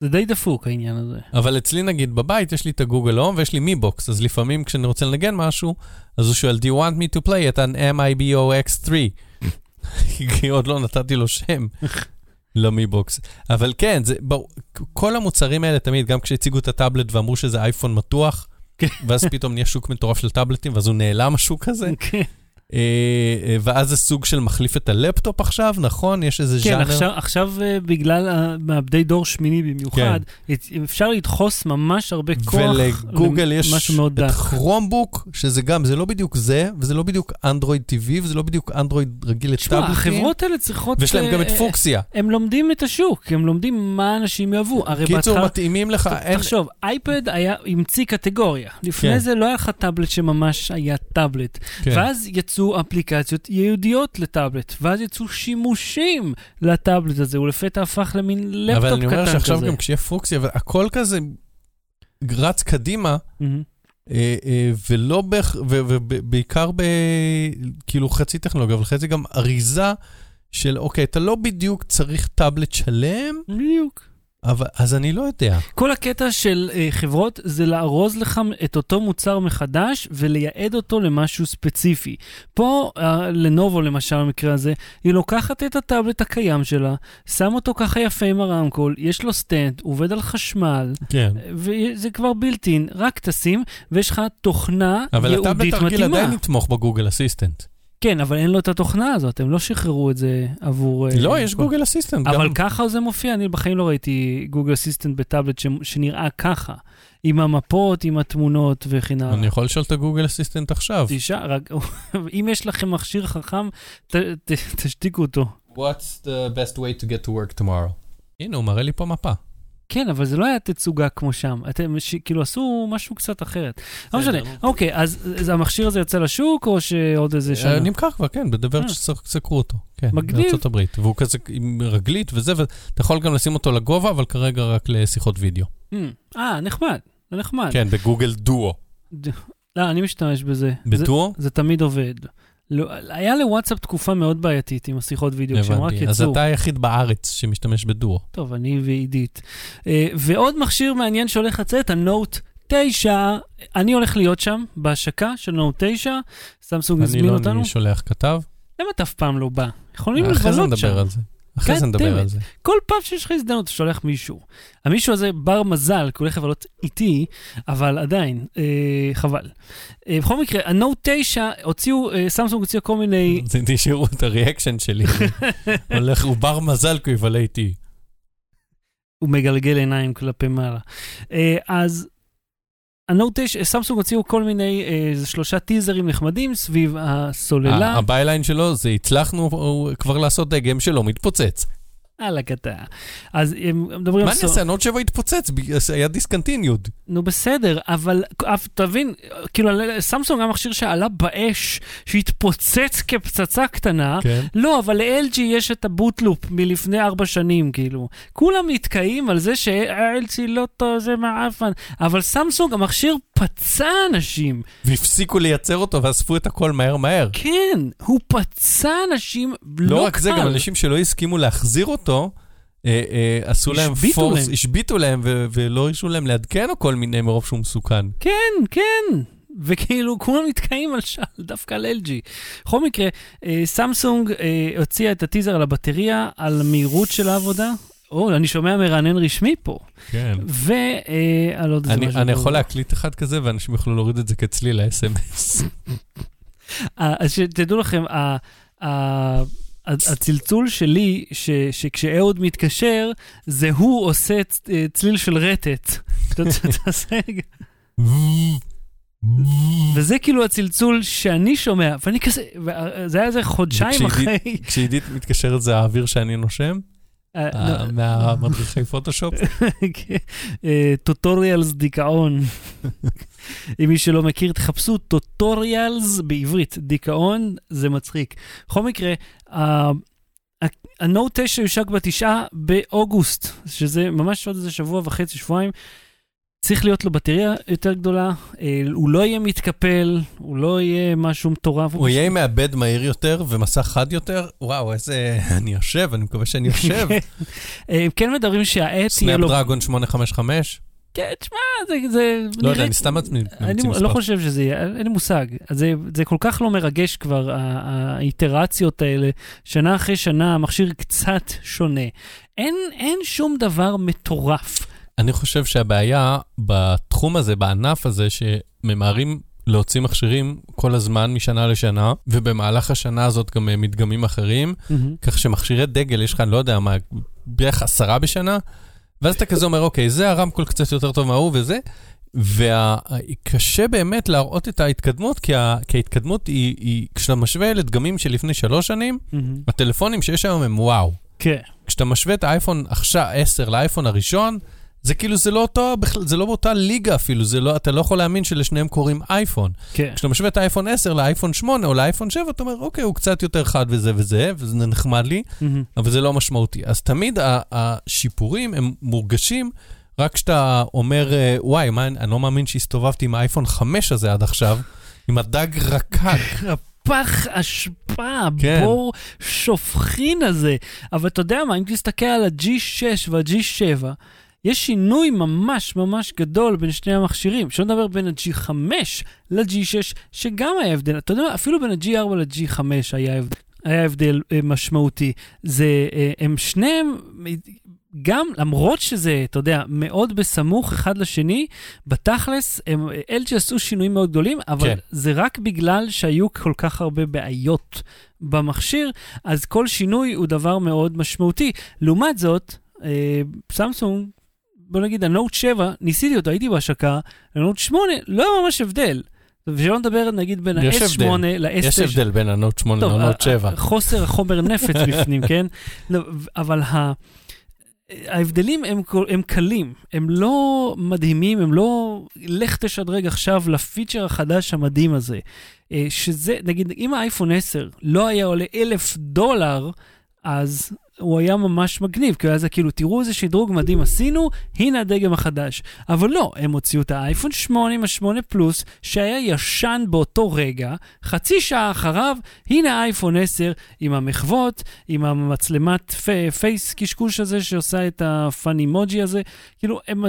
זה די דפוק העניין הזה. אבל אצלי נגיד בבית יש לי את הגוגל הום ויש לי Mi Box, אז לפעמים כשאני רוצה לנגן משהו, אז הוא שואל, Do you want me to play את ה- Mi Box 3? כי עוד לא נתתי לו שם ל-Mi Box. אבל כן, זה, בוא, כל המוצרים האלה תמיד, גם כשהציגו את הטאבלט ואמרו שזה אייפון מתוח, כן. ואז פתאום נהיה שוק מטורף של טאבלטים, ואז הוא נעלם השוק הזה. כן, אה, אה, ואז זה סוג של מחליף את הלפטופ עכשיו, נכון? יש איזה כן, ז'אנר. עכשיו, עכשיו אה, בגלל מעבדי דור שמיני במיוחד, את- אפשר לדחוס ממש הרבה כוח. ולגוגל יש את דק. כרומבוק, שזה גם, זה לא בדיוק זה, וזה לא בדיוק אנדרואיד TV, וזה לא בדיוק אנדרואיד רגיל תשמע, לטאבלטים. החברות האלה צריכות... ויש להם גם את פוקסיה. הם לומדים את השוק, הם לומדים מה אנשים יאהבו. קיצור. מתאימים לך, אין... תחשוב, אייפד המציא קטגוריה. לפני כן. זה לא היה לך טאבלט שממש היה טאבלט. כן. ואז יצאו אפליקציות ייעודיות לטאבלט, ואז יצאו שימושים לטאבלט הזה, ולפתע הפך למין לפטופ אבל קטן אני כזה. אומר שעכשיו גם כשיהיה פוקסיה, והכל כזה רץ קדימה. אה, אה, ולא בהכ... ובעיקר ב... כאילו חצי טכנולוגיה, אבל חצי גם אריזה של, אוקיי, אתה לא בדיוק צריך טאבלט שלם, בדיוק. אבל אז אני לא יודע. כל הקטע של אה, חברות זה לארוז לך את אותו מוצר מחדש ולייעד אותו למשהו ספציפי. פה, אה, לנובו למשל, במקרה הזה, היא לוקחת את הטאבלט הקיים שלה, שם אותו ככה יפה עם הרמקול, יש לו סטנד, עובד על חשמל, כן. וזה כבר built-in, רק תשים, ויש לך תוכנה אבל ייעודית הטאבלט הרגיל מתאימה. עדיין יתמוך ב-Google Assistant. כן, אבל אין לו את התוכנה הזאת, הם לא שחררו את זה עבור... אה, לא, יש כל- Google Assistant. אבל גם- ככה זה מופיע, אני בחיים לא ראיתי Google Assistant בטאבלט ש... שנראה ככה, עם המפות, עם התמונות וכן הלאה. אני יכול לשאול את הגוגל אסיסטנט עכשיו. תשע, רק, אם יש לכם מכשיר חכם, ת, ת, תשתיקו אותו. What's the best way to get to work tomorrow? הנה, הוא מראה לי פה מפה. כן, אבל זה לא היה תצוגה כמו שם. אתם ש... כאילו עשו משהו קצת אחרת. לא משנה. אוקיי, אז, אז המכשיר הזה יוצא לשוק, או שעוד איזה שנה? אה, נמכר כבר, כן, בדבר אה. שסקרו אותו. כן, מגניב. בארצות הברית. והוא כזה עם רגלית וזה, ואתה יכול גם לשים אותו לגובה, אבל כרגע רק לשיחות וידאו. Hmm, אה, נחמד, זה נחמד. כן, בגוגל דואו. לא, אני משתמש בזה. זה, בדואו? זה תמיד עובד. לא, היה לוואטסאפ תקופה מאוד בעייתית עם השיחות וידאו, כשהם רק הבנתי. אז יצאו. אתה היחיד בארץ שמשתמש בדואו. טוב, אני ועידית. אה, ועוד מכשיר מעניין שהולך לצאת, הנוט 9, אני הולך להיות שם בהשקה של נוט 9, סמסונג אני הזמין לא אותנו. אני שולח כתב. למה אתה אף פעם לא בא? יכולים אחרי זה לבלות שם. נדבר על זה. אחרי זה נדבר על. זה. כל פעם שיש לך הזדמנות, אתה שולח מישהו. המישהו הזה בר מזל, כי הוא הולך לבלות איתי, אבל עדיין, אה, חבל. אה, בכל מקרה, הנוט 9, הוציאו, אה, סמסונג הוציאה כל מיני... תשאירו את הריאקשן שלי. הולך, הוא בר מזל כי הוא יבלה איתי. הוא מגלגל עיניים כלפי מעלה. אה, אז הנוט 9, סמסונג הוציאו כל מיני, אה, שלושה טיזרים נחמדים סביב הסוללה. ה-byline שלו זה הצלחנו כבר לעשות דגם שלא מתפוצץ. על הקטע. אז הם מדברים מה על... אני אעשה? ה-Note 7 התפוצץ, ב- היה discontinued. נו בסדר, אבל תבין, כאילו סמסונג היה מכשיר שעלה באש, שהתפוצץ כפצצה קטנה. כן. לא, אבל ל-LG יש את ה-bootloop מלפני ארבע שנים, כאילו. כולם נתקעים על זה ש-LG לא טוב, זה מעפן. אבל סמסונג, המכשיר פצע אנשים. והפסיקו לייצר אותו ואספו את הכל מהר מהר. כן, הוא פצע אנשים לא קל. לא רק זה, גם אנשים שלא הסכימו להחזיר אותו, אה, אה, עשו להם פורס, להם. השביתו להם ו- ולא הרשו להם לעדכן או כל מיני מרוב שהוא מסוכן. כן, כן. וכאילו כולם נתקעים על שעל, דווקא על LG. בכל מקרה, אה, סמסונג אה, הוציאה את הטיזר על הבטריה, על המהירות של העבודה. או, אני שומע מרענן רשמי פה. כן. ועל עוד איזה אני, משהו. אני יכול להקליט אחד כזה ואנשים יוכלו להוריד את זה כצליל ל-SMS. אה, אז שתדעו לכם, הצלצול שלי, ש- שכשאהוד מתקשר, זה הוא עושה צ- אה, צליל של רטט. וזה כאילו הצלצול שאני שומע, ואני כזה, זה היה איזה חודשיים אחרי. כשעידית מתקשרת זה האוויר שאני נושם, אה, אה, מהמדריכי פוטושופ. tutorials דיכאון. אם מי שלא מכיר, תחפשו tutorials בעברית, דיכאון זה מצחיק. בכל מקרה, ה-Note 9 יושק בתשעה באוגוסט, שזה ממש עוד איזה שבוע וחצי, שבועיים. צריך להיות לו בטריה יותר גדולה, אה, הוא לא יהיה מתקפל, הוא לא יהיה משהו מטורף. הוא יהיה עם מעבד מהיר יותר ומסך חד יותר? וואו, איזה... אני יושב, אני מקווה שאני יושב. אה, הם כן מדברים שהעט יהיה לו... סנאפדרגון 855? כן, תשמע, זה... זה לא יודע, אני סתם ממציא אני מספר. לא חושב שזה יהיה, אין לי מושג. זה, זה כל כך לא מרגש כבר, האיטרציות האלה, שנה אחרי שנה, המכשיר קצת שונה. אין, אין שום דבר מטורף. אני חושב שהבעיה בתחום הזה, בענף הזה, שממהרים להוציא מכשירים כל הזמן משנה לשנה, ובמהלך השנה הזאת גם אה, מדגמים אחרים, כך שמכשירי דגל יש לך, לא יודע מה, בערך עשרה בשנה, ואז אתה כזה אומר, אוקיי, זה הרמקול קצת יותר טוב מההוא וזה, וקשה באמת להראות את ההתקדמות, כי, ה... כי ההתקדמות היא, היא, כשאתה משווה לדגמים של לפני שלוש שנים, הטלפונים שיש היום הם וואו. כן. כשאתה משווה את האייפון עכשיו 10 לאייפון הראשון, זה כאילו, זה לא אותו, זה לא באותה ליגה אפילו, זה לא, אתה לא יכול להאמין שלשניהם קוראים אייפון. כן. כשאתה משווה את האייפון 10 לאייפון 8 או לאייפון 7, אתה אומר, אוקיי, הוא קצת יותר חד וזה וזה, וזה נחמד לי, מהמם. אבל זה לא משמעותי. אז תמיד השיפורים הם מורגשים רק כשאתה אומר, אה, וואי, מה, אני לא מאמין שהסתובבתי עם האייפון 5 הזה עד עכשיו, עם הדג רקק. פח אשפה, כן. בור שופכין הזה. אבל אתה יודע מה, אם תסתכל על ה-G6 וה-G7, יש שינוי ממש ממש גדול בין שני המכשירים. שלא נדבר בין ה-G5 ל-G6, שגם היה הבדל. אתה יודע מה, אפילו בין ה-G4 ל-G5 היה הבדל. היה הבדל אה, משמעותי. זה, אה, הם שניהם, אה, גם למרות שזה, אתה יודע, מאוד בסמוך אחד לשני, בתכלס, הם, LG עשו שינויים מאוד גדולים, אבל כן. זה רק בגלל שהיו כל כך הרבה בעיות במכשיר, אז כל שינוי הוא דבר מאוד משמעותי. לעומת זאת, אה, סמסונג, בוא נגיד, הנוט 7, ניסיתי אותו, הייתי בהשקה, הנוט 8, לא היה ממש הבדל. ושלא נדבר נגיד בין יש ה-S8 הבדל. ל-S9. יש הבדל בין הנוט 8 טוב, לנוט ה- 7. ה- חוסר החומר נפץ בפנים, כן? לא, אבל ה... ההבדלים הם, הם קלים, הם לא מדהימים, הם לא... לך תשדרג עכשיו לפיצ'ר החדש המדהים הזה. אה, שזה, נגיד, אם האייפון 10 לא היה עולה אלף דולר, אז הוא היה ממש מגניב, כי אז זה כאילו, תראו איזה שדרוג מדהים עשינו, הנה הדגם החדש. אבל לא, הם הוציאו את האייפון 8 עם ה-8 פלוס, שהיה ישן באותו רגע, חצי שעה אחריו, הנה האייפון 10 עם המחוות, עם המצלמת פייס קשקוש הזה שעושה את הפאני מוג'י הזה. כאילו, הם,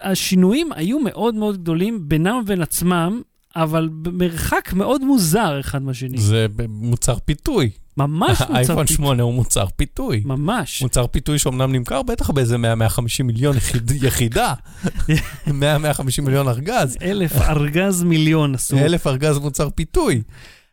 השינויים היו מאוד מאוד גדולים בינם ובין עצמם, אבל במרחק מאוד מוזר אחד מהשני. זה מוצר פיתוי. ממש מוצר האייפון פיתוי. 8 הוא מוצר פיתוי. ממש. מוצר פיתוי שאומנם נמכר בטח באיזה 100-150 מיליון יחיד- יחידה. 100-150 מיליון ארגז. אלף ארגז מיליון עשו. אלף ארגז מוצר פיתוי.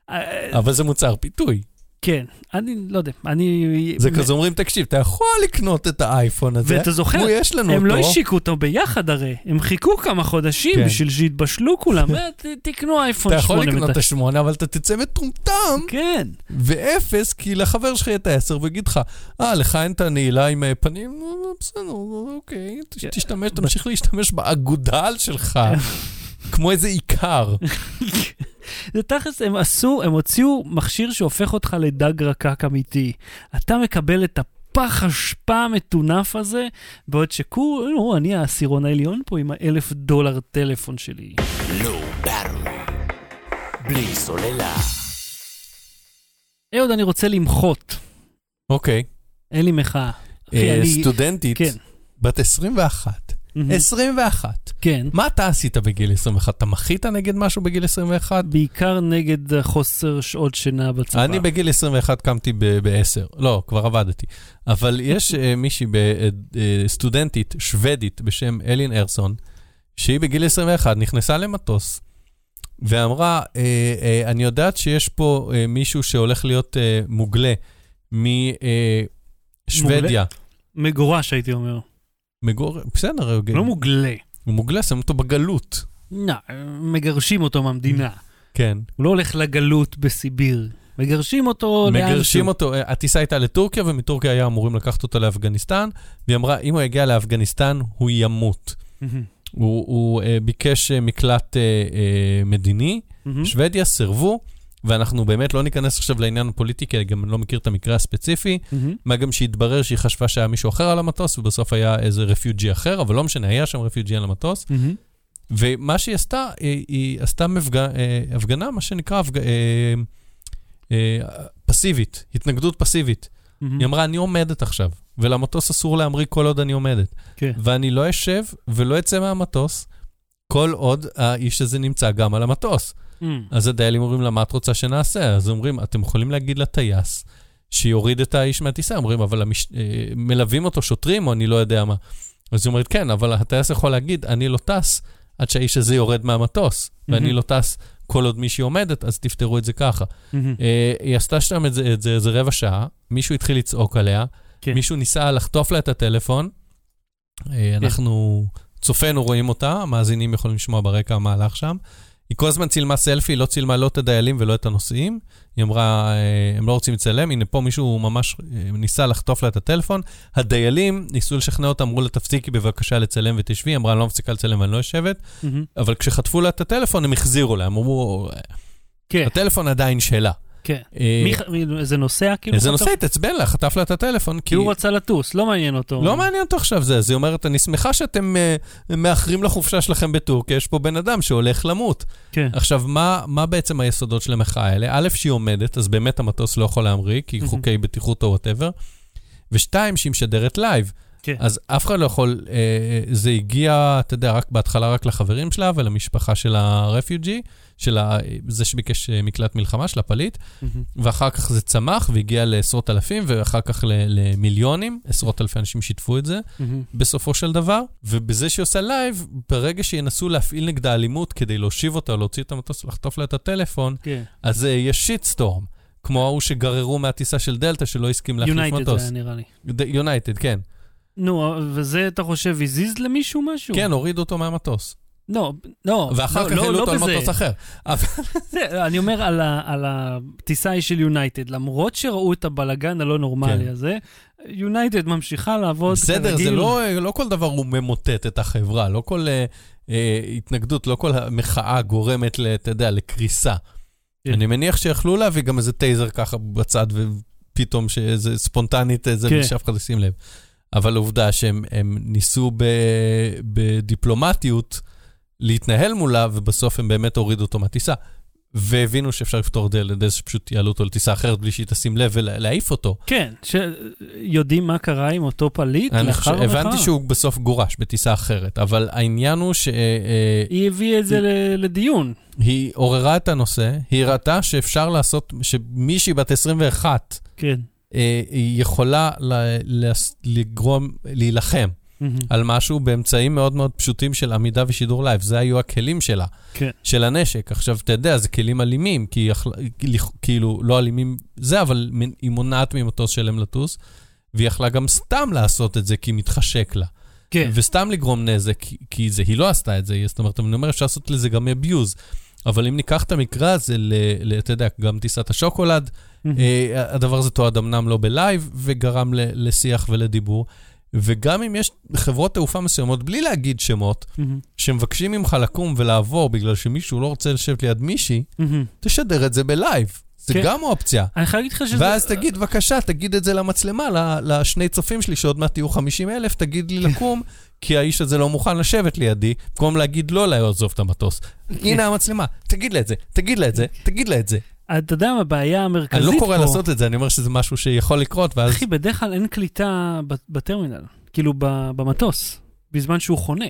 אה, אבל זה מוצר פיתוי. כן, אני לא יודע, אני... זה כזה אומרים, תקשיב, אתה יכול לקנות את האייפון הזה. ואתה זוכר, הוא, יש לנו הם אותו. לא השיקו אותו ביחד הרי, הם חיכו כמה חודשים כן. בשביל שיתבשלו כולם, אה, תקנו אייפון אתה יכול 8. לקנות את השמונה, אבל אתה תצא מטומטם כן, ואפס, כי לחבר שלך יהיה את העשר ויגיד לך, אה, לך אין את הנעילה עם אה, פנים? "אה, בסדר, אוקיי, כן. תשתמש, תמשיך להשתמש באגודל שלך, כמו איזה עיקר. זה תכלס, הם עשו, הם הוציאו מכשיר שהופך אותך לדג רקק אמיתי. אתה מקבל את הפח אשפה המטונף הזה, בעוד שכולו, אני העשירון העליון פה עם האלף דולר טלפון שלי. לא. בלי סוללה. אהוד, אני רוצה למחות. אוקיי. אין לי מחאה. אה, סטודנטית, כן. בת 21. מהמם. 21. כן. מה אתה עשית בגיל 21? אתה מחית נגד משהו בגיל 21? בעיקר נגד חוסר שעות שינה בצבא. אני בגיל 21 קמתי ב-10. לא, כבר עבדתי. אבל יש אה, מישהי, אה, אה, סטודנטית שוודית בשם אלין ארסון, שהיא בגיל 21 נכנסה למטוס ואמרה, אני יודעת שיש פה מישהו שהולך להיות מוגלה משוודיה. מגורש, הייתי אומר. מגור... בסדר, הוא לא מוגלה. הוא מוגלה, שם אותו בגלות. לא, מגרשים אותו מהמדינה. כן. הוא לא הולך לגלות בסיביר. מגרשים אותו לאנשהו. מגרשים אותו, אה, הטיסה הייתה לטורקיה, ומטורקיה היה אמורים לקחת אותו לאפגניסטן, והיא אמרה, אם הוא יגיע לאפגניסטן, הוא ימות. הוא, הוא uh, ביקש uh, מקלט uh, uh, מדיני. שוודיה סירבו, ואנחנו באמת לא ניכנס עכשיו לעניין הפוליטי, כי אני גם לא מכיר את המקרה הספציפי, מהמם. מה גם שהתברר שהיא חשבה שהיה מישהו אחר על המטוס, ובסוף היה איזה רפיוג'י אחר, אבל לא משנה, היה שם רפיוג'י על המטוס, מהמם. ומה שהיא עשתה, היא, היא עשתה מפג... אה, הפגנה, מה שנקרא הפג... אה, אה, פסיבית, התנגדות פסיבית. מהמם. היא אמרה, אני עומדת עכשיו, ולמטוס אסור להמריא כל עוד אני עומדת. כן. ואני לא אשב ולא אצא מהמטוס, כל עוד האיש הזה נמצא גם על המטוס. אז הדיילים אומרים לה, מה את רוצה שנעשה? אז אומרים, אתם יכולים להגיד לטייס שיוריד את האיש מהטיסה. אומרים, אבל המש... אה, מלווים אותו שוטרים או אני לא יודע מה. אז היא אומרת, כן, אבל הטייס יכול להגיד, אני לא טס עד שהאיש הזה יורד מהמטוס, ואני. לא טס כל עוד מישהי עומדת, אז תפתרו את זה ככה. אה, היא עשתה שם את זה, את זה איזה רבע שעה, מישהו התחיל לצעוק עליה, כן. מישהו ניסה לחטוף לה את הטלפון. אה, אנחנו, צופינו רואים אותה, המאזינים יכולים לשמוע ברקע מה הלך שם. היא כל הזמן צילמה סלפי, לא צילמה לא את הדיילים ולא את הנוסעים. היא אמרה, אה, הם לא רוצים לצלם, הנה פה מישהו ממש אה, ניסה לחטוף לה את הטלפון. הדיילים ניסו לשכנע אותה, אמרו לה, תפסיקי בבקשה לצלם ותשבי. היא אמרה, אני לא מפסיקה לצלם ואני לא יושבת. מהמם. אבל כשחטפו לה את הטלפון, הם החזירו לה, הם אמרו, כן, הטלפון עדיין שלה. כן. אה, איזה נוסע כאילו? איזה? נוסע התעצבן לה, חטף לה את הטלפון, כי הוא רצה לטוס, לא מעניין אותו. לא מעניין אותו עכשיו זה. אז היא אומרת, אני שמחה שאתם אה, מאחרים לחופשה שלכם בטורקיה, יש פה בן אדם שהולך למות. כן. עכשיו, מה, בעצם היסודות של המחאה האלה? א', שהיא עומדת, אז באמת המטוס לא יכול להמריא, כי. חוקי בטיחות או whatever. ושתיים, שהיא משדרת לייב. כן. אז אף אחד לא יכול, אה, זה הגיע, אתה יודע, רק בהתחלה רק לחברים שלה ולמשפחה של ה-refugee, של ה, זה שביקש אה, מקלט מלחמה, של הפליט, מהמם. ואחר כך זה צמח והגיע לעשרות אלפים, ואחר כך ל- למיליונים, עשרות אלפי אנשים שיתפו את זה. מהמם. בסופו של דבר, ובזה שהיא עושה לייב, ברגע שינסו להפעיל נגדה אלימות כדי להושיב אותה, להוציא את המטוס ולחטוף לה את הטלפון, כן. אז אה, יש shitstorm, כמו ההוא שגררו מהטיסה של דלתא שלא הסכים להחליף יונייטד מטוס. זה היה נראה לי. יונייטד, כן. נו, וזה אתה חושב הזיז למישהו משהו? כן, הורידו אותו מהמטוס. לא, לא. ואחר לא, כך לא, העלו לא אותו על. מטוס אחר. זה, אני אומר על, הטיסה ההיא של יונייטד, למרות שראו את הבלגן הלא נורמלי כן. הזה, יונייטד ממשיכה לעבוד בסדר. זה לא, כל דבר הוא ממוטט את החברה, לא כל אה, אה, התנגדות, לא כל המחאה גורמת, אתה יודע, לקריסה. כן. אני מניח שיכלו להביא גם איזה טייזר ככה בצד, ופתאום שאיזה ספונטנית, כן. בלי שאף אחד ישים לב. אבל העובדה שהם הם ניסו ב, בדיפלומטיות להתנהל מולה, ובסוף הם באמת הורידו אותו מהטיסה. והבינו שאפשר לפתור את זה על ידי זה שפשוט יעלו אותו לטיסה אחרת בלי שהיא תשים לב ולהעיף אותו. כן, שיודעים מה קרה עם אותו פליט אני לאחר חושב, המחאה. הבנתי שהוא בסוף גורש בטיסה אחרת, אבל העניין הוא שהיא היא הביאה את זה לדיון. עוררה את הנושא, היא הראתה שאפשר לעשות, שמישהי בת 21 כן. אה, היא יכולה לגרום, להילחם מהמם. על משהו באמצעים מאוד מאוד פשוטים של עמידה ושידור לייב. זה היו הכלים שלה, כן. של הנשק. עכשיו, אתה יודע, זה כלים אלימים, כי יכלה, כאילו, לא אלימים זה, אבל היא מונעת ממטוס שלם לטוס, והיא יכלה גם סתם לעשות את זה כי מתחשק לה. כן. וסתם לגרום נזק, כי זה, היא לא עשתה את זה, זאת אומרת, אני אומר, אפשר לעשות לזה גם abuse. אבל אם ניקח את המקרה הזה, אתה יודע, גם טיסת השוקולד. אה, הדבר הזה תועד אמנם לא בלייב, וגרם לשיח ולדיבור. וגם אם יש חברות תעופה מסוימות, בלי להגיד שמות, מהמם. שמבקשים ממך לקום ולעבור בגלל שמישהו לא רוצה לשבת ליד מישהי, מהמם. תשדר את זה בלייב. זה כן. גם אופציה. אני חייב להגיד לך שזה... ואז תגיד, בבקשה, תגיד את זה למצלמה, לשני צופים שלי, שעוד מעט יהיו 50 אלף, תגיד לי לקום, כי האיש הזה לא מוכן לשבת לידי, במקום להגיד לא לעזוב את המטוס. הנה המצלמה, תגיד לה את זה, תגיד לה את זה, תגיד לה את זה. אתה יודע מה הבעיה המרכזית אני פה? לא קורא לעשות את זה, אני אומר שזה משהו שיכול לקרות, ואז... אחי, בדרך כלל אין קליטה בטרמינל, כאילו במטוס, בזמן שהוא חונה.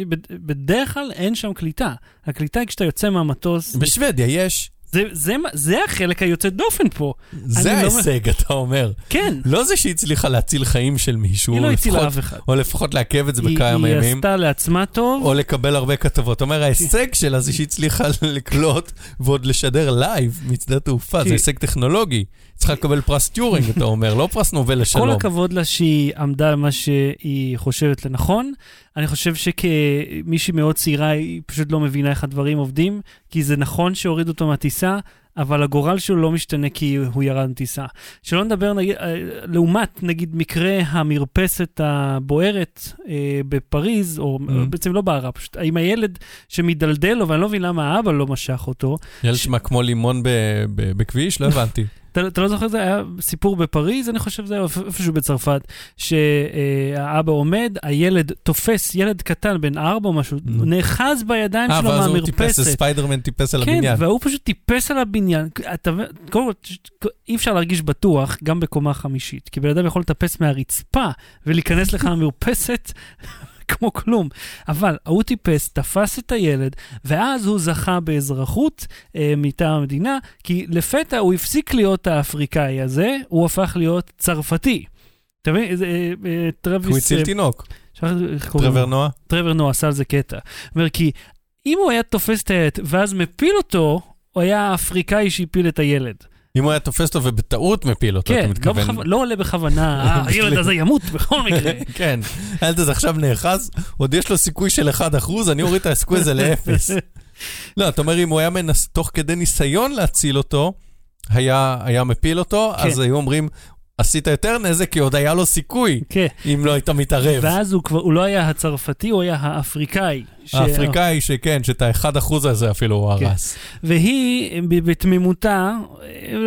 בד- בדרך כלל אין שם קליטה. הקליטה היא כשאתה יוצא מהמטוס. בשוודיה יש. זה, זה, זה החלק היוצא דופן פה. זה לא ההישג, אתה אומר. כן, לא זה שהיא הצליחה להציל חיים של מישהו, היא לא הצילה אף אחד. או לפחות לעכב את זה היא, בכמה היא ימים. עשתה לעצמה טוב. או לקבל הרבה כתבות. אתה אומר, ההישג שלה זה שהיא הצליחה לקלוט ועוד לשדר לייב משדה תעופה, זה הישג טכנולוגי. צריכה לקבל פרס טיורינג, אתה אומר, לא פרס נובל כל לשלום. הכבוד לה שהיא עמדה על מה שהיא חושבת לנכון. אני חושב שכמישהי מאוד צעירה, היא פשוט לא מבינה איך הדברים עובדים, כי זה נכון שהורידו אותו מהטיסה, אבל הגורל שלו לא משתנה כי הוא ירד מטיסה. שלא נדבר, נגיד, אה, לעומת, נגיד, מקרה המרפסת הבוערת אה, בפריז, או אמהמ. בעצם לא בערה, פשוט עם הילד שמדלדל לו, ואני לא מבין למה האבא לא משך אותו. ילד שמע כמו לימון ב- ב- בכביש, לא הבנתי. אתה, אתה לא זוכר, זה היה סיפור בפריז, אני חושב, זה היה איפשהו בצרפת, שהאבא עומד, הילד תופס, ילד קטן בן ארבע או משהו. נאחז בידיים אה, שלו ואז הוא טיפס, מהמרפסת. ספיידרמן טיפס על כן, הבניין. והוא פשוט טיפס על הבניין. אתה, קודם כל, אי אפשר להרגיש בטוח גם בקומה חמישית, כי בן אדם יכול לטפס מהרצפה ולהיכנס לך למרפסת כמו כלום. אבל ההוא טיפס, תפס את הילד, ואז הוא זכה באזרחות אה, מטעם המדינה, כי לפתע הוא הפסיק להיות האפריקאי הזה, הוא הפך להיות צרפתי. אתה מבין? אה, אה, טרוויס... הוא הציל אה, תינוק. טרוור נועה? טרוור נו עשה על זה קטע. אומר, כי אם הוא היה תופס את הילד ואז מפיל אותו, הוא היה האפריקאי שהפיל את הילד. אם הוא היה תופס אותו ובטעות מפיל אותו, אתה כן, לא, מתכוון. בכו... לא עולה בכוונה, "אה, הילד הזה ימות בכל מקרה. כן, הילד הזה עכשיו נאחז, עוד יש לו סיכוי של 1%, אני אוריד את הסיכוי הזה לאפס. לא, אתה אומר, אם הוא היה מנס... תוך כדי ניסיון להציל אותו, היה, היה מפיל אותו, כן. אז היו אומרים, עשית יותר נזק, כי עוד היה לו סיכוי, כן, אם לא היית מתערב. ואז הוא כבר, הוא לא היה הצרפתי, הוא היה האפריקאי. ש- האפריקאי שכן, שאת ה-1% הזה אפילו הוא כן. הרס. והיא, בתמימותה,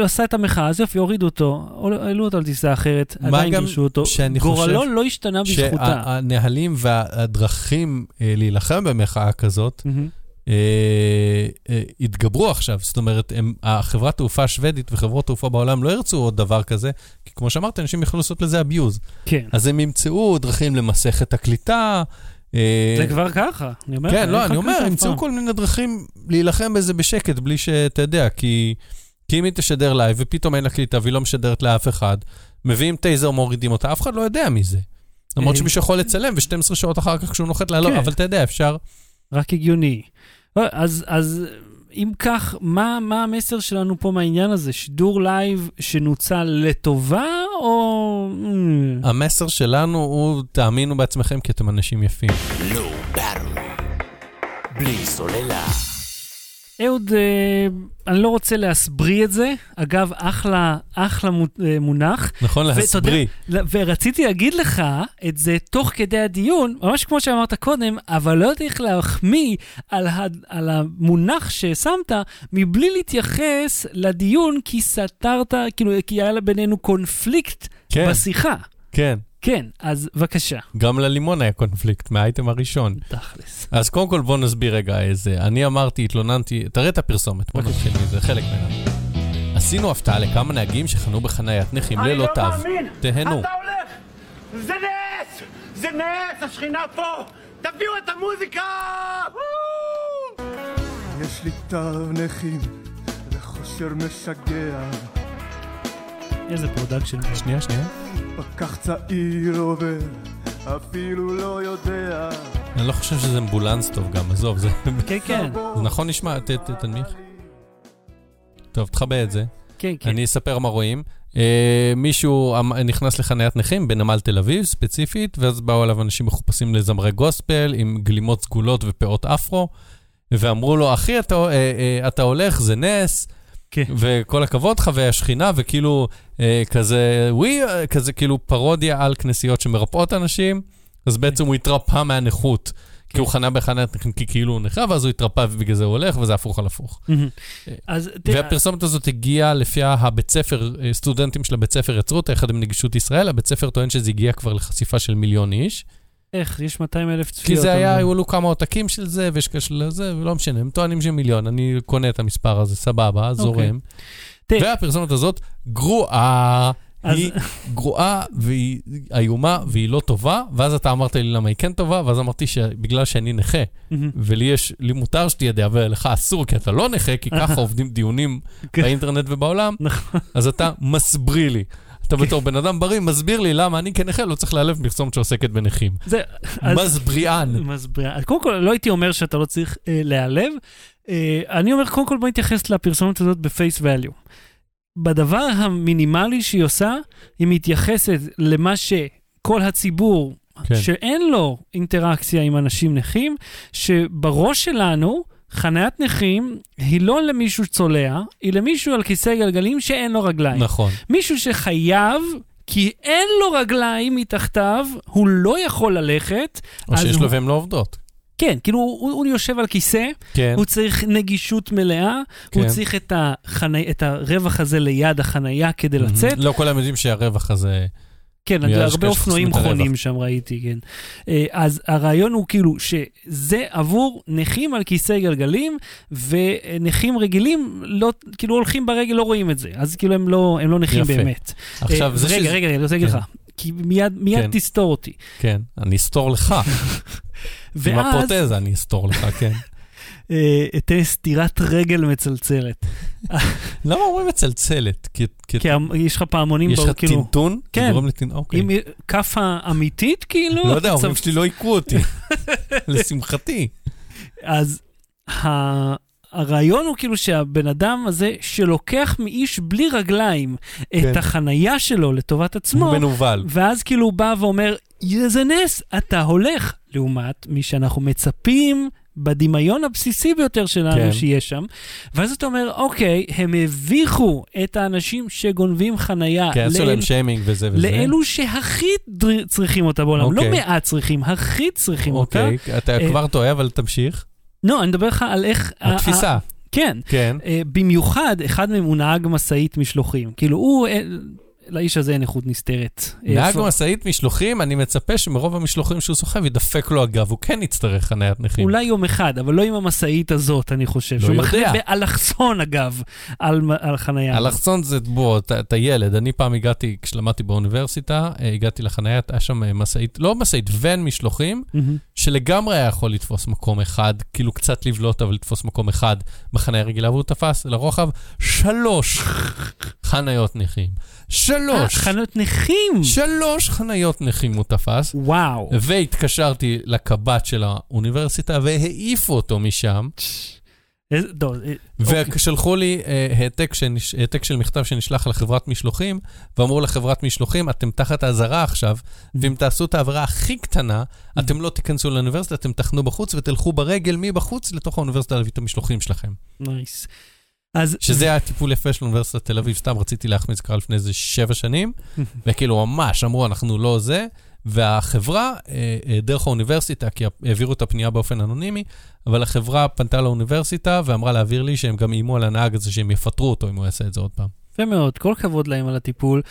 עשה את המחאה, אז יופי, הורידו אותו, העלו אותו על טיסה אחרת, עדיין גירשו אותו. גורלו לא השתנה בזכותה. שהנהלים והדרכים אה, להילחם במחאה כזאת, מהמם. אה, אה, התגברו עכשיו. זאת אומרת, הם, החברת תעופה השוודית וחברות תעופה בעולם לא ירצו עוד דבר כזה, כי כמו שאמרת, אנשים יכולים לעשות לזה abuse. כן. אז הם ימצאו דרכים למסך את הקליטה. אה, זה כבר ככה, אני אומר כן, לא, אני אומר, ימצאו. כל מיני דרכים להילחם בזה בשקט, בלי שאתה יודע, כי, כי אם היא תשדר לייב ופתאום אין לה קליטה והיא לא משדרת לאף אחד, מביאים טייזר, מורידים אותה, אף אחד לא יודע מזה. למרות אה. שמישהו יכול לצלם, ו-12 שעות אחר כך כשהוא נוחת לעלות, כן. אבל אתה יודע, אפשר... רק הגיוני. אה, אז, אז אם כך, מה, מה המסר שלנו פה מהעניין הזה? שידור לייב שנוצל לטובה, או... אממ, המסר שלנו הוא, תאמינו בעצמכם כי אתם אנשים יפים. בלי סוללה. אהוד, אה, אני לא רוצה להסבריא את זה. אגב, אחלה, אחלה אה, מונח. נכון להסבריא. יודע, ורציתי להגיד לך את זה תוך כדי הדיון, ממש כמו שאמרת קודם, אבל לא יודעת איך להחמיא על, ה, על המונח ששמת, מבלי להתייחס לדיון, כי סתרת, כאילו, כי היה בינינו קונפליקט כן, בשיחה. כן. כן, אז בבקשה. גם ללימון היה קונפליקט מהאייטם הראשון. תכלס. אז קודם כל בוא נסביר רגע איזה. אני אמרתי, התלוננתי, תראה את הפרסומת, בוא נתחיל מזה, חלק ממנה. עשינו הפתעה לכמה נהגים שחנו בחניית נכים אני ללא לא תו. מאמין! תהנו. אתה הולך! זה נס! זה נס! השכינה פה! תביאו את המוזיקה! יש לי תו נכים וחושר משגע איזה production. שנייה, שנייה. פקח צעיר עובר אפילו לא יודע אני לא חושב שזה אמבולנס טוב גם, עזוב, זה כן, כן, זה נכון נשמע, תנמיך. טוב, תכבה את זה. כן, כן. אני אספר מה רואים. אה, מישהו אמ- נכנס לחניית נכים בנמל תל אביב ספציפית, ואז באו אליו אנשים מחופשים לזמרי גוספל עם גלימות סגולות ופאות אפרו, ואמרו לו, אחי, אתה, אה, אה, אתה הולך, זה נס, כן. וכל הכבוד לך, והשכינה, וכאילו אה, כזה, ווי, אה, כזה כאילו פרודיה על כנסיות שמרפאות אנשים, אז בעצם הוא התרפא מהנכות. כי הוא חנה בחניית נכים כי כאילו הוא נכה, ואז הוא התרפא ובגלל זה הוא הולך, וזה הפוך על הפוך. מהמם. אז תראה, והפרסומת הזאת הגיעה לפי הבית ספר, אה, סטודנטים של הבית ספר יצרו אותה יחד עם נגישות ישראל, הבית ספר טוען שזה הגיע כבר לחשיפה של מיליון איש. איך, יש 200 אלף כי צפיות. זה היה, היו לו כמה עותקים של זה, ויש כאלה של זה, ולא משנה, הם טוענים שמיליון, אני קונה את המספר הזה, סבבה, זורם. תראה. והפרסומת הזאת גרועה, אז- היא גרועה והיא איומה והיא לא טובה, ואז אתה אמרת לי למה היא כן טובה, ואז אמרתי שבגלל שאני נכה. ולי יש, לי מותר שתהיה דעה ולך אסור, כי אתה לא נכה, כי ככה עובדים דיונים כן. באינטרנט ובעולם, נכון. אז אתה מסבריא לי. אתה. בתור בן אדם בריא, מסביר לי למה אני כנכה לא צריך להיעלב פרסומת שעוסקת בנכים. מסבריאן. מסביר. אז קודם כל, לא הייתי אומר שאתה לא צריך אה, להיעלב. אה, אני אומר, קודם כל בוא נתייחס לפרסומת הזאת בפייס ואליו. בדבר המינימלי שהיא עושה, היא מתייחסת למה שכל הציבור, כן. שאין לו אינטראקציה עם אנשים נכים, שבראש שלנו, חניית נכים היא לא למישהו צולע, היא למישהו על כיסא גלגלים שאין לו רגליים. נכון. מישהו שחייב, כי אין לו רגליים מתחתיו, הוא לא יכול ללכת. או שיש הוא- לו והן לא עובדות. כן, כאילו הוא, הוא יושב על כיסא, כן, הוא צריך נגישות מלאה, כן. הוא צריך את, החני... את הרווח הזה ליד החנייה כדי לצאת. לא כולם יודעים שהרווח הזה... כן, הרבה אופנועים. חונים שם ראיתי, כן. אה, אז הרעיון הוא כאילו שזה עבור נכים על כיסא גלגלים, ונכים רגילים לא, כאילו הולכים ברגל, לא רואים את זה. אז כאילו הם לא, הם לא נכים יפה. באמת. עכשיו, אה, זה רגע, שזה- רגע, אני רוצה להגיד כן. לך. כי מיד, מיד כן. תסתור אותי. כן, אני אסתור לך. עם ואז הפרוטזה אני אסתור לך, כן. אה, אתן סטירת רגל מצלצלת. למה אומרים מצלצלת? כי- יש לך פעמונים, יש לך כאילו, טינטון? כן. זה? אוקיי. עם כאפה אמיתית, כאילו. לא יודע, ההורים שלי לא הכו אותי. לשמחתי. אז. הרעיון הוא כאילו שהבן אדם הזה שלוקח מאיש בלי רגליים את כן. החנייה שלו לטובת עצמו, הוא מנוול. ואז כאילו הוא בא ואומר, איזה נס, אתה הולך, לעומת מי שאנחנו מצפים בדמיון הבסיסי ביותר שלנו כן. שיהיה שם. ואז אתה אומר, אוקיי, הם הביכו את האנשים שגונבים חנייה כן, עשו לאל- להם שיימינג וזה וזה. לאלו שהכי דר- צריכים אותה בעולם, לא אוקיי. מעט צריכים, הכי צריכים אותה. אוקיי, אתה אה, כבר טועה, אבל תמשיך. לא, אני מדבר לך על איך... התפיסה, כן. כן. אה, במיוחד, אחד מהם הוא נהג משאית משלוחים. כאילו, הוא... אה, לאיש הזה אין איכות נסתרת. אה, נהג משאית משלוחים, אני מצפה שמרוב המשלוחים שהוא סוחב ידפק לו הגב, הוא כן יצטרך חניית נכים. אולי יום אחד, אבל לא עם המשאית הזאת, אני חושב. לא שהוא יודע. באלכסון, אגב, על, על חנייה. אלכסון זה, בוא, אתה- ילד. אני פעם הגעתי, כשלמדתי באוניברסיטה, אה, הגעתי לחנייה, היה שם אה, משאית, לא משאית, ון משלוחים, מהמם. שלגמרי היה יכול לתפוס מקום אחד, כאילו קצת לבלוט, אבל לתפוס מקום אחד בחניה רגילה, והוא תפס לרוחב שלוש חניות נכים. שלוש. חנויות נכים! שלוש חניות נכים הוא תפס, וואו. והתקשרתי לקב"ט של האוניברסיטה והעיפו אותו משם, טוב, אה, אוקיי. ושלחו לי אה, העתק, שנש... העתק של מכתב שנשלח לחברת משלוחים, ואמרו לחברת משלוחים, אתם תחת אזהרה עכשיו, ואם תעשו את העבירה הכי קטנה, אתם לא תיכנסו לאוניברסיטה, אתם תחנו בחוץ ותלכו ברגל מבחוץ לתוך האוניברסיטה להביא את המשלוחים שלכם. Nice. אז... שזה היה טיפול יפה של אוניברסיטת תל אביב, סתם רציתי להחמיץ, קרה לפני איזה שבע שנים, וכאילו ממש אמרו, אנחנו לא זה, והחברה, אה, אה, דרך האוניברסיטה, כי העבירו את הפנייה באופן אנונימי, אבל החברה פנתה לאוניברסיטה ואמרה להעביר לי שהם גם איימו על הנהג הזה שהם יפטרו אותו אם הוא יעשה את זה עוד פעם. יפה מאוד, כל הכבוד להם על הטיפול.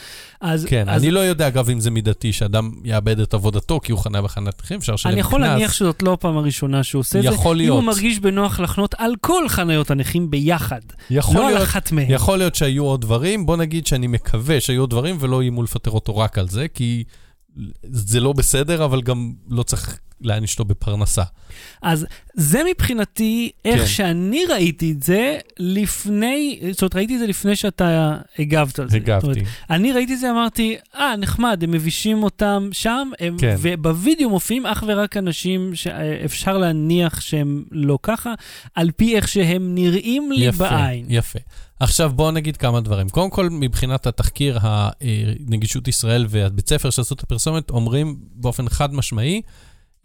אז, כן, אז אני לא יודע אגב אם זה מידתי שאדם יאבד את עבודתו כי הוא חנה בחנת נכים, אפשר לשלם אני יכול קנס. להניח שזאת לא הפעם הראשונה שהוא עושה את זה. יכול אם להיות. הוא מרגיש בנוח לחנות על כל חניות הנכים ביחד. יכול לא על להיות, אחת מהן. יכול להיות שהיו עוד דברים, בוא נגיד שאני מקווה שהיו עוד דברים ולא איימו לפטר אותו רק על זה, כי זה לא בסדר, אבל גם לא צריך להעניש אותו בפרנסה. אז זה מבחינתי איך כן. שאני ראיתי את זה לפני, זאת אומרת, ראיתי את זה לפני שאתה הגבת על זה. זאת אומרת, הגבתי. אני ראיתי את זה, אמרתי, אה, נחמד, הם מבישים אותם שם, הם, כן. ובווידאו מופיעים אך ורק אנשים שאפשר להניח שהם לא ככה, על פי איך שהם נראים לי יפה, בעין. יפה. עכשיו בואו נגיד כמה דברים. קודם כל, מבחינת התחקיר, הנגישות ישראל והבית ספר שעשו את הפרסומת, אומרים באופן חד משמעי, אה,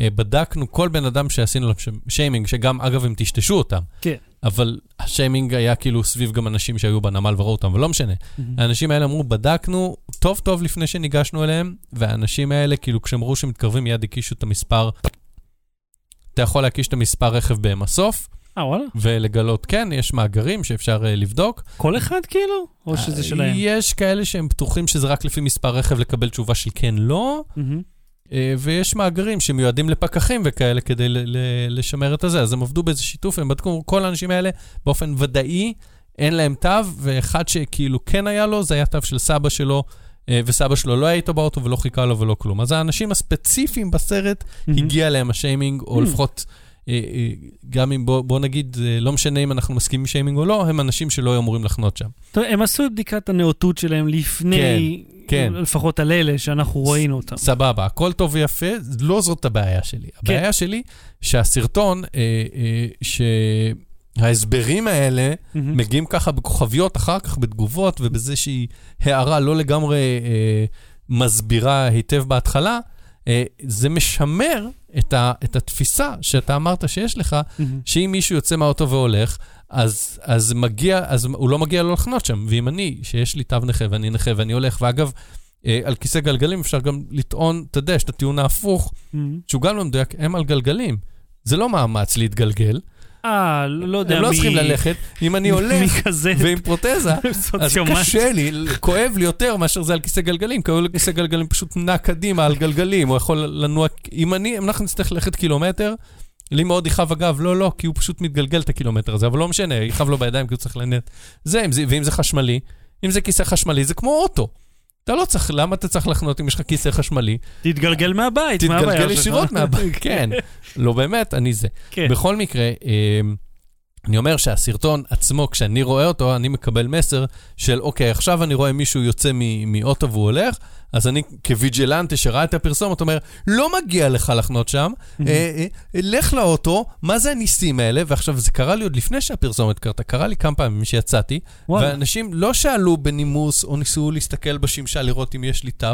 בדקנו כל בן אדם שעשינו לו שיימינג, שגם, אגב, הם טשטשו אותם. כן. אבל השיימינג היה כאילו סביב גם אנשים שהיו בנמל וראו אותם, אבל לא משנה. האנשים האלה אמרו, בדקנו טוב טוב לפני שניגשנו אליהם, והאנשים האלה, כאילו, כשהם ראו שמתקרבים, מיד הקישו את המספר. אתה יכול להקיש את המספר רכב במסוף, אה, וואלה? ולגלות, כן, יש מאגרים שאפשר uh, לבדוק. כל אחד כאילו? או שזה שלהם? יש כאלה שהם בטוחים שזה רק לפי מספר רכב לקבל תשובה של כן, לא, מהמם. Uh, ויש מאגרים שמיועדים לפקחים וכאלה כדי לשמר את הזה. אז הם עבדו באיזה שיתוף, הם בדקו, כל האנשים האלה באופן ודאי, אין להם תו, ואחד שכאילו כן היה לו, זה היה תו של סבא שלו. אה, וסבא שלו לא היה איתו באוטו ולא חיכה לו ולא כלום. אז האנשים הספציפיים בסרט, מהמם. הגיע להם השיימינג, או Mm. לפחות, אה, אה, גם אם בוא, בוא נגיד, אה, לא משנה אם אנחנו מסכימים עם שיימינג או לא, הם אנשים שלא היו אמורים לחנות שם. טוב, הם עשו את בדיקת הנאותות שלהם לפני, כן. לפחות על אלה שאנחנו ראינו אותם. סבבה, הכל טוב ויפה, לא זאת הבעיה שלי. כן. הבעיה שלי שהסרטון, אה, אה, שההסברים האלה מהמם. מגיעים ככה בכוכביות אחר כך בתגובות ובאיזושהי הערה לא לגמרי אה, מסבירה היטב בהתחלה, אה, זה משמר את, ה, את התפיסה שאתה אמרת שיש לך, מהמם. שאם מישהו יוצא מהאוטו והולך, אז, אז מגיע, אז הוא לא מגיע לו לחנות שם. ואם אני, שיש לי תו נכה ואני נכה ואני הולך, ואגב, אה, על כיסא גלגלים אפשר גם לטעון, אתה יודע, יש את הטיעון ההפוך, מהמם. שהוא גם לא מדויק, הם על גלגלים. זה לא מאמץ להתגלגל, אה, לא יודע מי... הם לא צריכים ללכת. אם אני הולך. ועם פרוטזה, אז. קשה לי, כואב לי יותר מאשר זה על כיסא גלגלים, כי על כיסא גלגלים פשוט נע קדימה על גלגלים, הוא יכול לנוע, אם אני, אם אנחנו נצטרך ללכת קילומטר, לי מאוד יכאב הגב, לא, לא, כי הוא פשוט מתגלגל את הקילומטר הזה, אבל לא משנה, יכאב לו בידיים כי הוא צריך לנט. זה, זה, ואם זה חשמלי, אם זה כיסא חשמלי, זה כמו אוטו. אתה לא צריך, למה אתה צריך לחנות אם יש לך כיסא חשמלי? תתגלגל מהבית, מה הבעיה תתגלגל שלך? ישירות מהבית, כן. לא באמת, אני זה. כן. בכל מקרה, אמ, אני אומר שהסרטון עצמו, כשאני רואה אותו, אני מקבל מסר של, אוקיי, עכשיו אני רואה מישהו יוצא מאוטו והוא הולך, אז אני כוויג'לנטה שראה את הפרסומת, אומר, לא מגיע לך לחנות שם, אה, אה, לך לאוטו, מה זה הניסים האלה? ועכשיו, זה קרה לי עוד לפני שהפרסומת קרתה, קרה לי כמה פעמים שיצאתי, וואלה. ואנשים לא שאלו בנימוס, או ניסו להסתכל בשמשה לראות אם יש לי תו,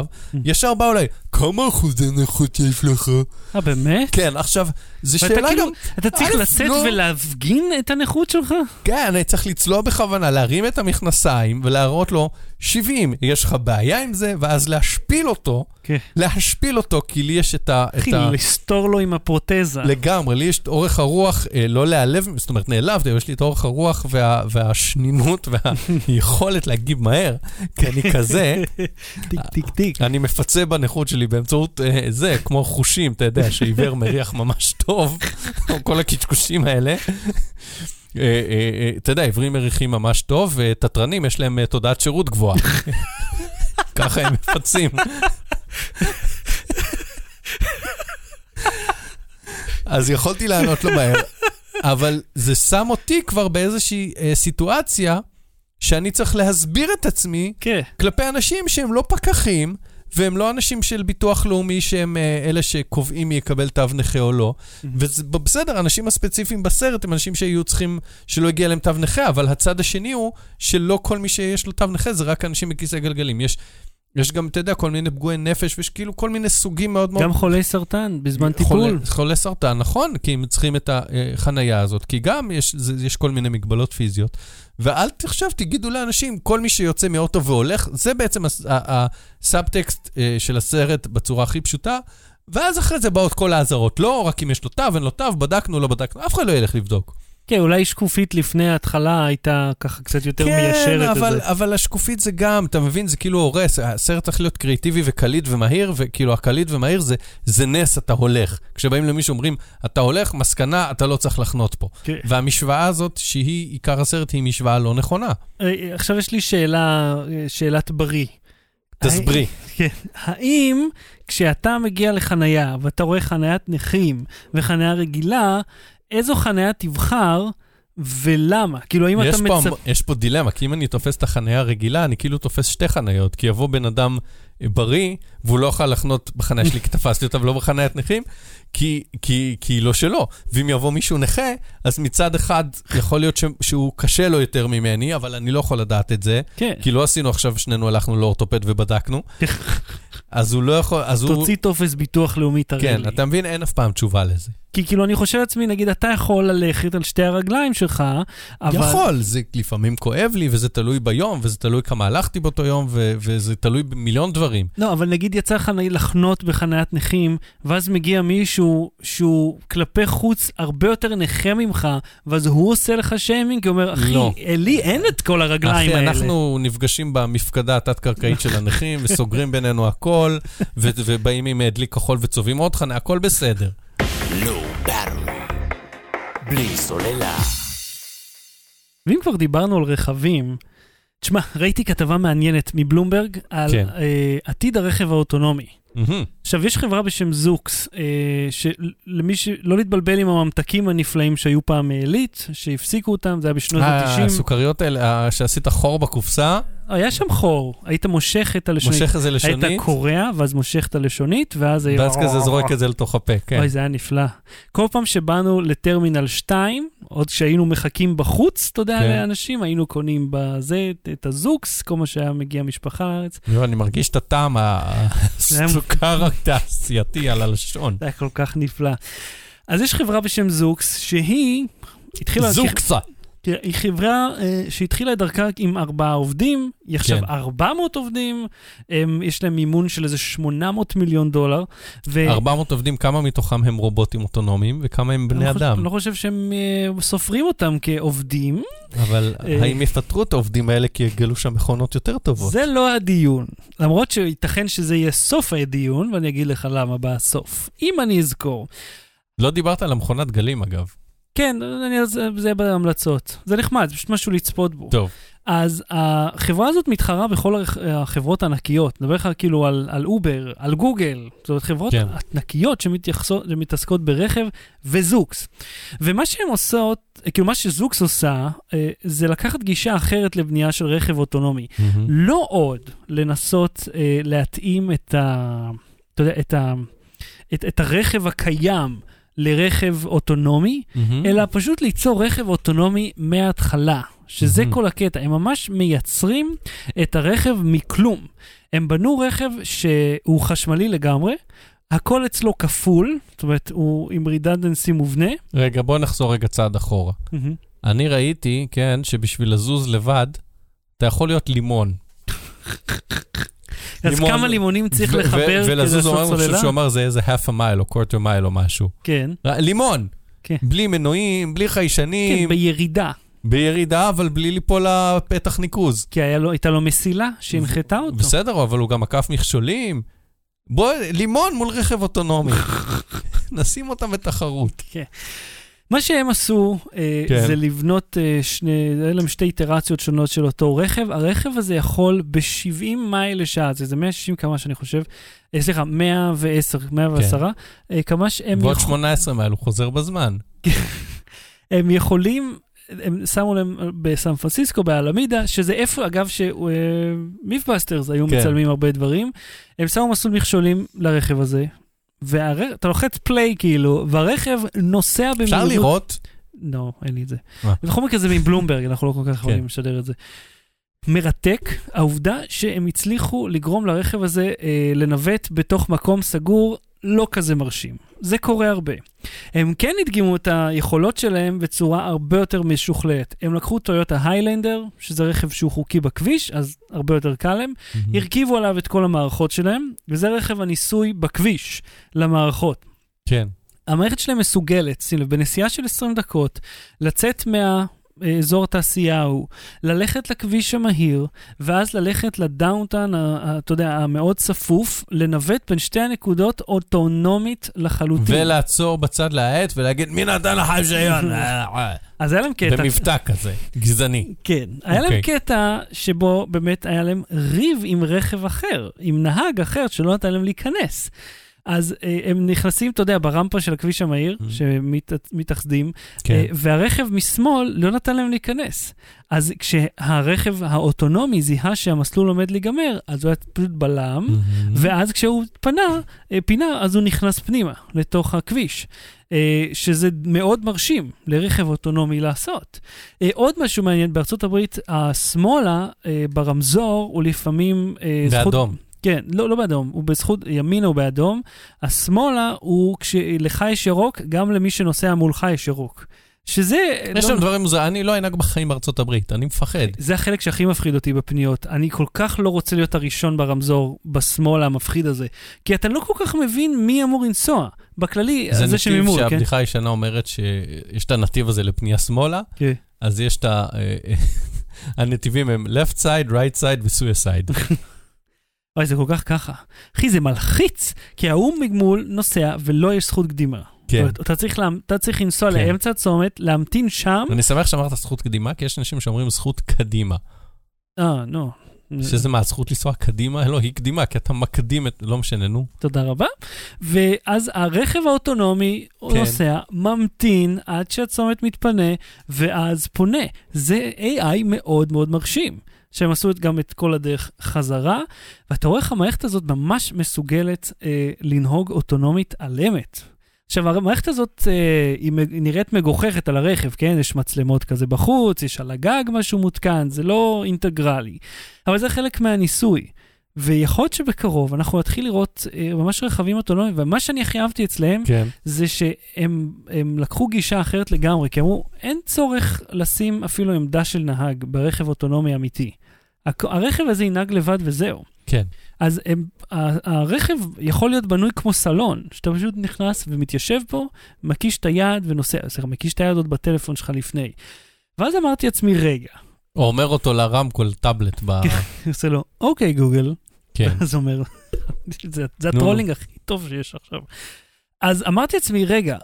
ישר באו אליי, כמה אחוזי נכות יש לך? אה, באמת? כן, עכשיו, זו שאלה כאילו, גם... אתה צריך לצאת לא- ולהפגין את הנכות שלך? כן, אני צריך לצלוע בכוונה, להרים את המכנסיים ולהראות לו, 70, יש לך בעיה עם זה, ואז להשפיל אותו, כן. להשפיל אותו, כי לי יש את ה... אחי, ה... לסתור לו עם הפרוטזה. לגמרי, לי יש את אורך הרוח, אה, לא להיעלב, זאת אומרת, נעלבתי, אבל יש לי את אורך הרוח וה, והשנינות והיכולת להגיב מהר, כי אני כזה, טיק טיק טיק. אני מפצה בנכות שלי באמצעות אה, זה, כמו חושים, אתה יודע, שעיוור מריח ממש טוב, כל הקשקושים האלה. אה, אה, אה, אתה יודע, עיוורים מריחים ממש טוב, ותתרנים, יש להם תודעת שירות גבוהה. ככה הם מפצים. אז יכולתי לענות לו מהר, אבל זה שם אותי כבר באיזושהי אה, סיטואציה שאני צריך להסביר את עצמי כן. כלפי אנשים שהם לא פקחים, והם לא אנשים של ביטוח לאומי שהם אה, אלה שקובעים מי יקבל תו נכה או לא. וזה ב- בסדר, האנשים הספציפיים בסרט הם אנשים שהיו צריכים, שלא הגיע להם תו נכה, אבל הצד השני הוא שלא כל מי שיש לו תו נכה זה רק אנשים בכיסא גלגלים. יש, יש גם, אתה יודע, כל מיני פגועי נפש, ויש כאילו כל מיני סוגים מאוד מאוד... גם חולי סרטן בזמן טיפול. חולי סרטן, נכון, כי הם צריכים את החנייה הזאת, כי גם יש, זה, יש כל מיני מגבלות פיזיות. ואל תחשב, תגידו לאנשים, כל מי שיוצא מאוטו והולך, זה בעצם הסאבטקסט אה, של הסרט בצורה הכי פשוטה, ואז אחרי זה באות כל האזהרות. לא רק אם יש לו תו, אין לו תו, בדקנו, לא בדקנו, אף אחד לא ילך לבדוק. כן, אולי שקופית לפני ההתחלה הייתה ככה קצת יותר מיישרת את כן, אבל. אבל השקופית זה גם, אתה מבין, זה כאילו הורס, הסרט צריך להיות קריאיטיבי וקליט ומהיר, וכאילו הקליט ומהיר זה, זה נס, אתה הולך. כשבאים למישהו אומרים, אתה הולך, מסקנה, אתה לא צריך לחנות פה. כן. והמשוואה הזאת, שהיא עיקר הסרט, היא משוואה לא נכונה. אה, עכשיו יש לי שאלה, אה, שאלת בריא. תסברי. כן. האם כשאתה מגיע לחנייה ואתה רואה חניית נכים וחנייה רגילה, איזו חנייה תבחר ולמה? כאילו, האם אתה פה, מצפ... יש פה דילמה, כי אם אני תופס את החניה הרגילה, אני כאילו תופס שתי חניות, כי יבוא בן אדם בריא, והוא לא יוכל לחנות בחניה שלי, כי תפסתי אותה ולא בחניית נכים, כי, כי, כי היא לא שלו. ואם יבוא מישהו נכה, אז מצד אחד יכול להיות ש, שהוא קשה לו יותר ממני, אבל אני לא יכול לדעת את זה, כן. כי לא עשינו עכשיו, שנינו הלכנו לאורתופד ובדקנו, אז הוא לא יכול, אז הוא... תוציא טופס ביטוח לאומי, תראה כן, לי. אתה מבין? אין אף פעם תשובה לזה. כי כאילו, אני חושב לעצמי, נגיד, אתה יכול ללכת על שתי הרגליים שלך, אבל... יכול, זה לפעמים כואב לי, וזה תלוי ביום, וזה תלוי כמה הלכתי באותו יום, ו- וזה תלוי במיליון דברים. לא, אבל נגיד יצא לך נגיד לחנות בחניית נכים, ואז מגיע מישהו שהוא כלפי חוץ הרבה יותר נכה ממך, ואז הוא עושה לך שיימינג, הוא אומר, אחי, לא. לי אין את כל הרגליים אחי, האלה. אנחנו נפגשים במפקדה התת-קרקעית של הנכים, וסוגרים בינינו הכל, ו- ובאים עם דלי כחול וצובעים עוד חנה, הכל בסדר. בלי סוללה. ואם כבר דיברנו על רכבים, תשמע, ראיתי כתבה מעניינת מבלומברג על כן. אה, עתיד הרכב האוטונומי. מהמם. עכשיו, יש חברה בשם זוקס, אה, שלמי שלא להתבלבל עם הממתקים הנפלאים שהיו פעם מעילית, שהפסיקו אותם, זה היה בשנות אה, ה-90. הסוכריות האלה, אה, שעשית חור בקופסה, היה שם חור, היית מושך את הלשונית. מושך איזה לשונית, היית קורע, ואז מושך את הלשונית, ואז היה... ואז כזה זורק את זה לתוך הפה, כן. אוי, זה היה נפלא. כל פעם שבאנו לטרמינל 2, עוד כשהיינו מחכים בחוץ, אתה יודע, כן. לאנשים, היינו קונים בזה את- הזוקס, כל מה שהיה מגיע משפחה לארץ. יואו, אני מרגיש את הטעם הסוכר התעשייתי על הלשון. זה היה כל כך נפלא. אז יש חברה בשם זוקס, שהיא התחילה... זוקסה. תראה, היא חברה אה, שהתחילה את דרכה עם ארבעה עובדים, היא עכשיו כן. 400 עובדים, הם, יש להם מימון של איזה 800 מיליון דולר. ו... 400 עובדים, כמה מתוכם הם רובוטים אוטונומיים וכמה הם בני אני לא אדם? אני לא חושב שהם אה, סופרים אותם כעובדים, אבל אה, האם יפטרו את העובדים האלה כי יגלו שם מכונות יותר טובות? זה לא הדיון. למרות שייתכן שזה יהיה סוף הדיון, ואני אגיד לך למה בסוף. אם אני אזכור. לא דיברת על המכונת גלים, אגב. כן, אני, זה, זה יהיה בהמלצות. זה נחמד, זה פשוט משהו לצפות בו. טוב. אז החברה הזאת מתחרה בכל הח- החברות הענקיות. נדבר לך כאילו על, על אובר, על גוגל, זאת אומרת חברות כן. ענקיות שמתעסקות ברכב, וזוקס. ומה שהן עושות, כאילו מה שזוקס עושה, אה, זה לקחת גישה אחרת לבנייה של רכב אוטונומי. מהמם. לא עוד לנסות אה, להתאים את, ה, אתה יודע, את, ה, את, את הרכב הקיים לרכב אוטונומי, מהמם. אלא פשוט ליצור רכב אוטונומי מההתחלה, שזה מהמם. כל הקטע. הם ממש מייצרים את הרכב מכלום. הם בנו רכב שהוא חשמלי לגמרי, הכל אצלו כפול, זאת אומרת, הוא עם רידנדנסי מובנה. רגע, בוא נחזור רגע צעד אחורה. מהמם. אני ראיתי, כן, שבשביל לזוז לבד, אתה יכול להיות לימון. אז לימון- כמה לימונים צריך ו- לחבר כדי ולזוז, לעשות אמר, אני חושב סוללה? שהוא אמר זה איזה half a mile או quarter mile או משהו. כן, לימון! כן. בלי מנועים, בלי כן, חיישנים, בירידה. בירידה, אבל בלי ליפול לפתח ניקוז. כי לו, הייתה לו מסילה שהנחתה אותו. בסדר, אבל הוא גם עקף מכשולים. בוא, לימון מול רכב אוטונומי. נשים אותם בתחרות. מה שהם עשו אה, כן. זה לבנות אה, שני, היו להם שתי איטרציות שונות של אותו רכב. הרכב הזה יכול ב-70 מייל לשעה, זה איזה 160 קמ"ש אני חושב, אה, סליחה, 110, 110 אה, קמ"ש, הם, ועוד יכול, 18 מייל, הוא חוזר בזמן. הם יכולים, הם שמו להם בסן פרנסיסקו, באלמידה, שזה איפה, אגב, שמיפבסטרס היו כן. מצלמים הרבה דברים, הם שמו מסלול מכשולים לרכב הזה. ואתה לוחץ פליי כאילו, והרכב נוסע במהירות. אפשר לראות? לא, אין לי את זה. אה. בכל מקרה זה מבלומברג, אנחנו לא כל כך כן. יכולים לשדר את זה. מרתק, העובדה שהם הצליחו לגרום לרכב הזה אה, לנווט בתוך מקום סגור לא כזה מרשים. זה קורה הרבה. הם כן הדגימו את היכולות שלהם בצורה הרבה יותר משוכללת. הם לקחו טויוטה היילנדר, שזה רכב שהוא חוקי בכביש, אז הרבה יותר קל להם, הרכיבו עליו את כל המערכות שלהם, וזה רכב הניסוי בכביש למערכות. כן. המערכת שלהם מסוגלת, שים לב, בנסיעה של 20 דקות, לצאת מהאזור התעשייה ההוא, ללכת לכביש המהיר, ואז ללכת לדאונטאון, אתה יודע, המאוד צפוף, לנווט בין שתי הנקודות אוטונומית לחלוטין. ולעצור בצד להאט ולהגיד, מי נתן לך רישיון? אז היה להם קטע, במבטא כזה, גזעני. כן, היה להם אוקיי. קטע שבו באמת היה להם ריב עם רכב אחר, עם נהג אחר שלא נתן להם להיכנס. אז אה, הם נכנסים, אתה יודע, ברמפה של הכביש המהיר, Mhm. שמתאחדים, כן. אה, והרכב משמאל לא נתן להם להיכנס. אז כשהרכב האוטונומי זיהה שהמסלול עומד להיגמר, אז הוא היה פשוט בלם, מהמם. ואז כשהוא פנה, אה, פינה, אז הוא נכנס פנימה, לתוך הכביש. אה, שזה מאוד מרשים לרכב אוטונומי לעשות. אה, עוד משהו מעניין, בארצות הברית, השמאלה אה, ברמזור הוא לפעמים... אה, זכות- באדום. כן, לא, לא באדום, הוא בזכות, ימינה הוא באדום. השמאלה הוא כשלך יש ירוק, גם למי שנוסע מולך יש ירוק. שזה... יש לא- שם דברים מוזרים, אני לא אנהג בחיים בארצות הברית, אני מפחד. זה החלק שהכי מפחיד אותי בפניות. אני כל כך לא רוצה להיות הראשון ברמזור, בשמאל המפחיד הזה. כי אתה לא כל כך מבין מי אמור לנסוע. בכללי, זה זה נתיב שממול, כן? שהבדיחה הישנה אומרת שיש את הנתיב הזה לפנייה שמאלה, כן. אז יש את ה... הנתיבים הם left side, right side ו-suicide. אוי, זה כל כך ככה. אחי, זה מלחיץ, כי ההוא מגמול נוסע ולא יש זכות קדימה. כן. אומרת, אתה צריך, לה... אתה צריך לנסוע כן. לאמצע הצומת, להמתין שם. אני שמח שאמרת זכות קדימה, כי יש אנשים שאומרים זכות קדימה. אה, נו. שזה מה, הזכות לנסוע קדימה? לא, היא קדימה, כי אתה מקדים את... לא משנה, נו. תודה רבה. ואז הרכב האוטונומי כן. נוסע, ממתין עד שהצומת מתפנה, ואז פונה. זה AI מאוד מאוד מרשים. שהם עשו גם את כל הדרך חזרה, ואתה רואה איך המערכת הזאת ממש מסוגלת אה, לנהוג אוטונומית על אמת. עכשיו, המערכת הזאת, אה, היא נראית מגוחכת על הרכב, כן? יש מצלמות כזה בחוץ, יש על הגג משהו מותקן, זה לא אינטגרלי. אבל זה חלק מהניסוי. ויכול להיות שבקרוב אנחנו נתחיל לראות אה, ממש רכבים אוטונומיים, ומה שאני הכי אהבתי אצלהם, כן. זה שהם הם לקחו גישה אחרת לגמרי, כי אמרו, אין צורך לשים אפילו עמדה של נהג ברכב אוטונומי אמיתי. הרכב הזה ינהג לבד וזהו. כן. אז הם, ה- הרכב יכול להיות בנוי כמו סלון, שאתה פשוט נכנס ומתיישב פה, מקיש את היד ונוסע, סליחה, מקיש את היד עוד בטלפון שלך לפני. ואז אמרתי לעצמי, רגע, או אומר אותו לרמקול טאבלט ב... אני עושה לו, אוקיי גוגל, כן. אז אומר, זה, זה ה trolling הכי טוב שיש עכשיו. אז אמרתי לעצמי, רגע,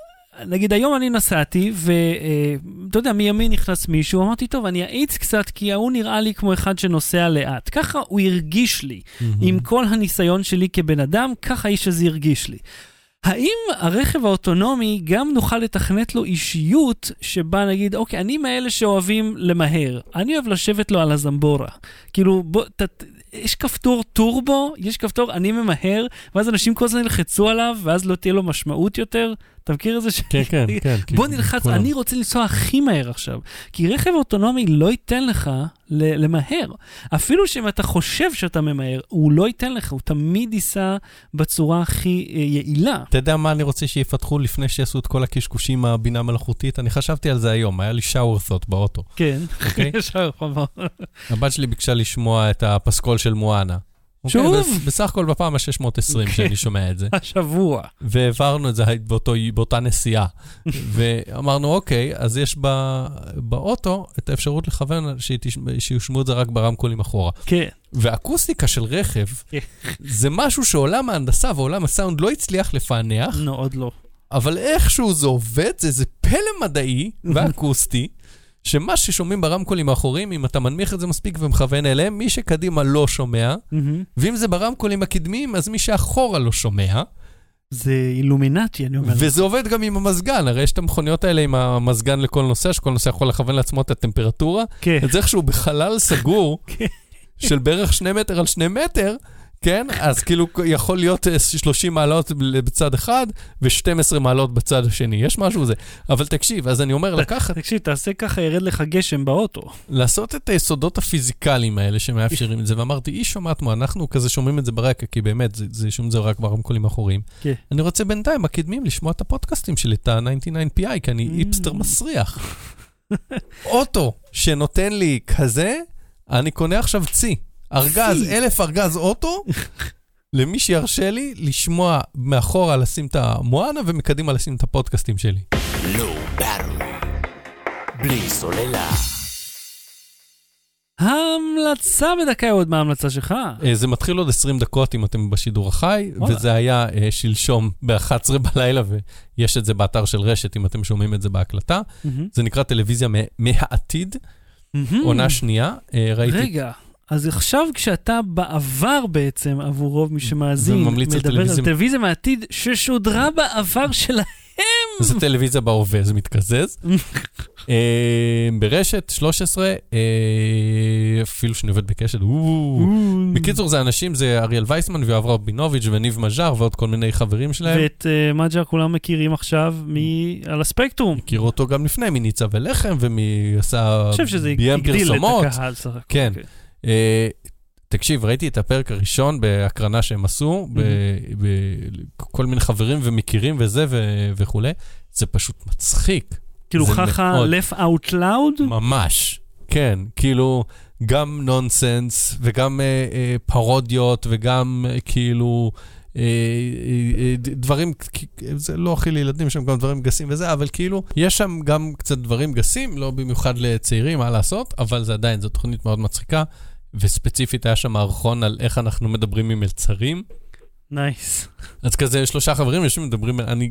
נגיד היום אני נסעתי, ואתה יודע, מימין נכנס מישהו, אמרתי, טוב, אני אאיץ קצת, כי ההוא נראה לי כמו אחד שנוסע לאט. ככה הוא הרגיש לי. עם כל הניסיון שלי כבן אדם, ככה האיש הזה הרגיש לי. האם הרכב האוטונומי גם נוכל לתכנת לו אישיות שבה נגיד, אוקיי, אני מאלה שאוהבים למהר, אני אוהב לשבת לו על הזמבורה. כאילו, בוא, ת, יש כפתור טורבו, יש כפתור אני ממהר, ואז אנשים כל הזמן ילחצו עליו, ואז לא תהיה לו משמעות יותר. אתה מכיר את זה? כן, כן, כן. בוא כאילו, נלחץ. אני רוצה לנסוע הכי מהר עכשיו. כי רכב אוטונומי לא ייתן לך למהר. אפילו שאם אתה חושב שאתה ממהר, הוא לא ייתן לך, הוא תמיד ייסע בצורה הכי אה, יעילה. אתה יודע מה אני רוצה שיפתחו לפני שיעשו את כל הקשקושים מהבינה המלאכותית? אני חשבתי על זה היום, היה לי שאור ת'ות באוטו, כן. אוקיי? ישר חובה. הבת שלי ביקשה לשמוע את הפסקול של מואנה. אוקיי? שוב? בס- בסך הכל בפעם ה-620 שאני שומע את זה. השבוע. והעברנו את זה באותו, באותה נסיעה. ואמרנו, אוקיי, אז יש ב, באוטו את האפשרות לכוון שיושמעו את זה רק ברמקולים אחורה. כן. ואקוסטיקה של רכב, כן. זה משהו שעולם ההנדסה ועולם הסאונד לא הצליח לפענח, לא, עוד לא. אבל איכשהו זה עובד, זה איזה פלא מדעי ואקוסטי, שמה ששומעים ברמקולים האחוריים, אם אתה מנמיך את זה מספיק ומכוון אליהם, מי שקדימה לא שומע, מהמם. ואם זה ברמקולים הקדמיים, אז מי שאחורה לא שומע. זה אילומינטי, אני אומר. וזה עובד גם עם המזגן, הרי יש את המכוניות האלה עם המזגן לכל נוסע, שכל נוסע יכול לכוון לעצמו את הטמפרטורה. כן. אז איכשהו בחלל סגור, כן. של בערך שני מטר על שני מטר, כן? אז כאילו יכול להיות אה, 30 מעלות בצד אחד ו-12 מעלות בצד השני. יש משהו בזה. אבל תקשיב, אז אני אומר לקחת, תקשיב, תעשה ככה, ירד לך גשם באוטו. לעשות את היסודות הפיזיקליים האלה שמאפשרים את זה, ואמרתי, היא שומעת מה, אנחנו כזה שומעים את זה ברקע, כי באמת, זה, זה שומעים את זה רק ברמקולים האחוריים. כן. אני רוצה בינתיים, הקדמים, לשמוע את הפודקאסטים שלי, את ה-99PI, כי אני Mm. איפסטר מסריח. אוטו שנותן לי כזה, אני קונה עכשיו צי. ארגז. אלף ארגז אוטו, למי שירשה לי לשמוע מאחורה לשים את המואנה ומקדימה לשים את הפודקאסטים שלי. Low Battery. בלי סוללה. ההמלצה בדקה עוד מה ההמלצה שלך. אה, זה מתחיל עוד 20 דקות אם אתם בשידור החי. וזה היה אה, שלשום ב-11 בלילה, ויש את זה באתר של רשת אם אתם שומעים את זה בהקלטה. זה נקרא טלוויזיה מהעתיד. עונה שנייה. אה, ראיתי רגע, אז עכשיו כשאתה בעבר בעצם, עבור רוב מי שמאזין, וממליץ על מדבר על טלוויזיה- מהעתיד ששודרה בעבר שלהם. זה טלוויזיה בהווה, זה מתקזז. אה, ברשת, 13, אה, אפילו שאני עובד בקשת. בקיצור, זה אנשים, זה אריאל וייסמן ויואב רבינוביץ' וניב מז'אר ועוד כל מיני חברים שלהם. ואת אה, מג'ה כולם מכירים עכשיו מ- על הספקטרום. הכירו אותו גם לפני, מניצה ולחם ומי עשה... אני חושב שזה הגדיל את. הקהל סך הכל. כן. אה, תקשיב, ראיתי את הפרק הראשון בהקרנה שהם עשו, בכל מיני חברים ומכירים וזה וכולי, זה פשוט מצחיק. כאילו ככה left out loud? ממש, כן, כאילו, גם נונסנס וגם אה, אה, פרודיות וגם אה, כאילו... אה, אה, דברים, זה לא הכי לילדים, יש שם גם דברים גסים וזה, אבל כאילו, יש שם גם קצת דברים גסים, לא במיוחד לצעירים, מה לעשות, אבל זה עדיין, זו תוכנית מאוד מצחיקה, וספציפית היה שם מערכון על איך אנחנו מדברים עם מלצרים. נייס. אז כזה שלושה חברים יושבים ומדברים, אני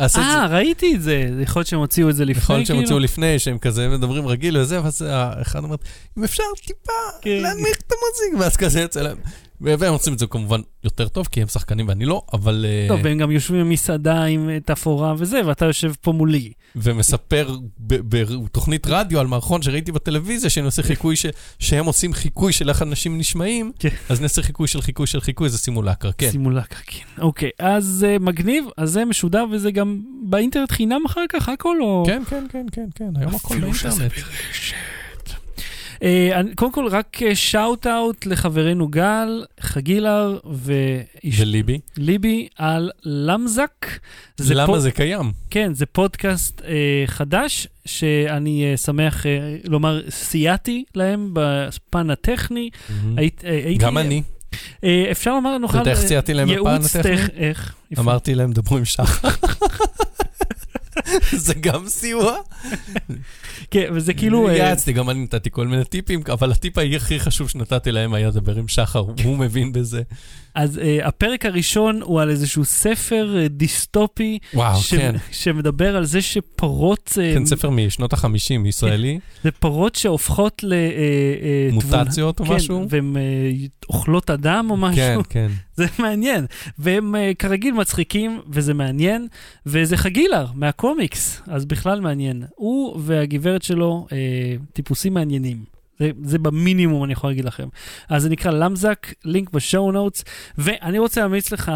אעשה את זה. אה, ראיתי את זה. יכול להיות שהם הוציאו את זה לפני, יכול להיות שהם כאילו? הוציאו לפני, שהם כזה מדברים רגיל וזה, ואז האחד אומר, אם אפשר טיפה כן. להנמיך את המוזיק, ואז כזה יוצא להם. והם עושים את זה כמובן יותר טוב, כי הם שחקנים ואני לא, אבל... אה, טוב, והם גם יושבים במסעדה עם אה, תפאורה וזה, ואתה יושב פה מולי. ומספר בתוכנית רדיו על מערכון שראיתי בטלוויזיה, שאני עושה חיקוי, ש- שהם עושים חיקוי של איך אנשים נשמעים, כן. אז נעשה חיקוי של חיקוי של חיקוי, זה סימולקר, כן. סימולקה, כן. אוקיי, אז אה, מגניב, אז זה משודר וזה גם באינטרנט חינם אחר כך, הכל או... כן, כן, כן, כן, כן, היום הכל אפילו שזה באינטרנט. אה, קודם כל, רק shout out לחברנו גל, חגילר וליבי. ליבי על למזק. זה למה פוד- זה קיים? כן, זה פודקאסט אה, חדש, שאני אה, שמח אה, לומר, סייעתי להם בפן הטכני. היית, אה, הייתי, גם אני. אה, אפשר לומר, נוכל... אתה יודע איך סייעתי להם בפן ייעוץ הטכני? טכ- איך? אמרתי להם, דברו עם שחר. זה גם סיוע? כן, וזה כאילו... אה, יעצתי, גם אני נתתי כל מיני טיפים, אבל הטיפ הכי חשוב שנתתי להם היה לדבר עם שחר, הוא מבין בזה. אז uh, הפרק הראשון הוא על איזשהו ספר uh, דיסטופי, וואו, ש- כן. שמדבר על זה שפרות, uh, כן, ספר משנות החמישים, ישראלי, זה פרות שהופכות ל... uh, uh, מוטציות או משהו? כן, והן uh, אוכלות אדם או משהו. כן, כן. זה מעניין. והם uh, כרגיל מצחיקים, וזה מעניין, וזה חגילר מהקומיקס, אז בכלל מעניין. הוא והגברת שלו uh, טיפוסים מעניינים. זה, זה במינימום, אני יכול להגיד לכם. אז זה נקרא למזק, לינק ב show notes, ואני רוצה להמליץ לך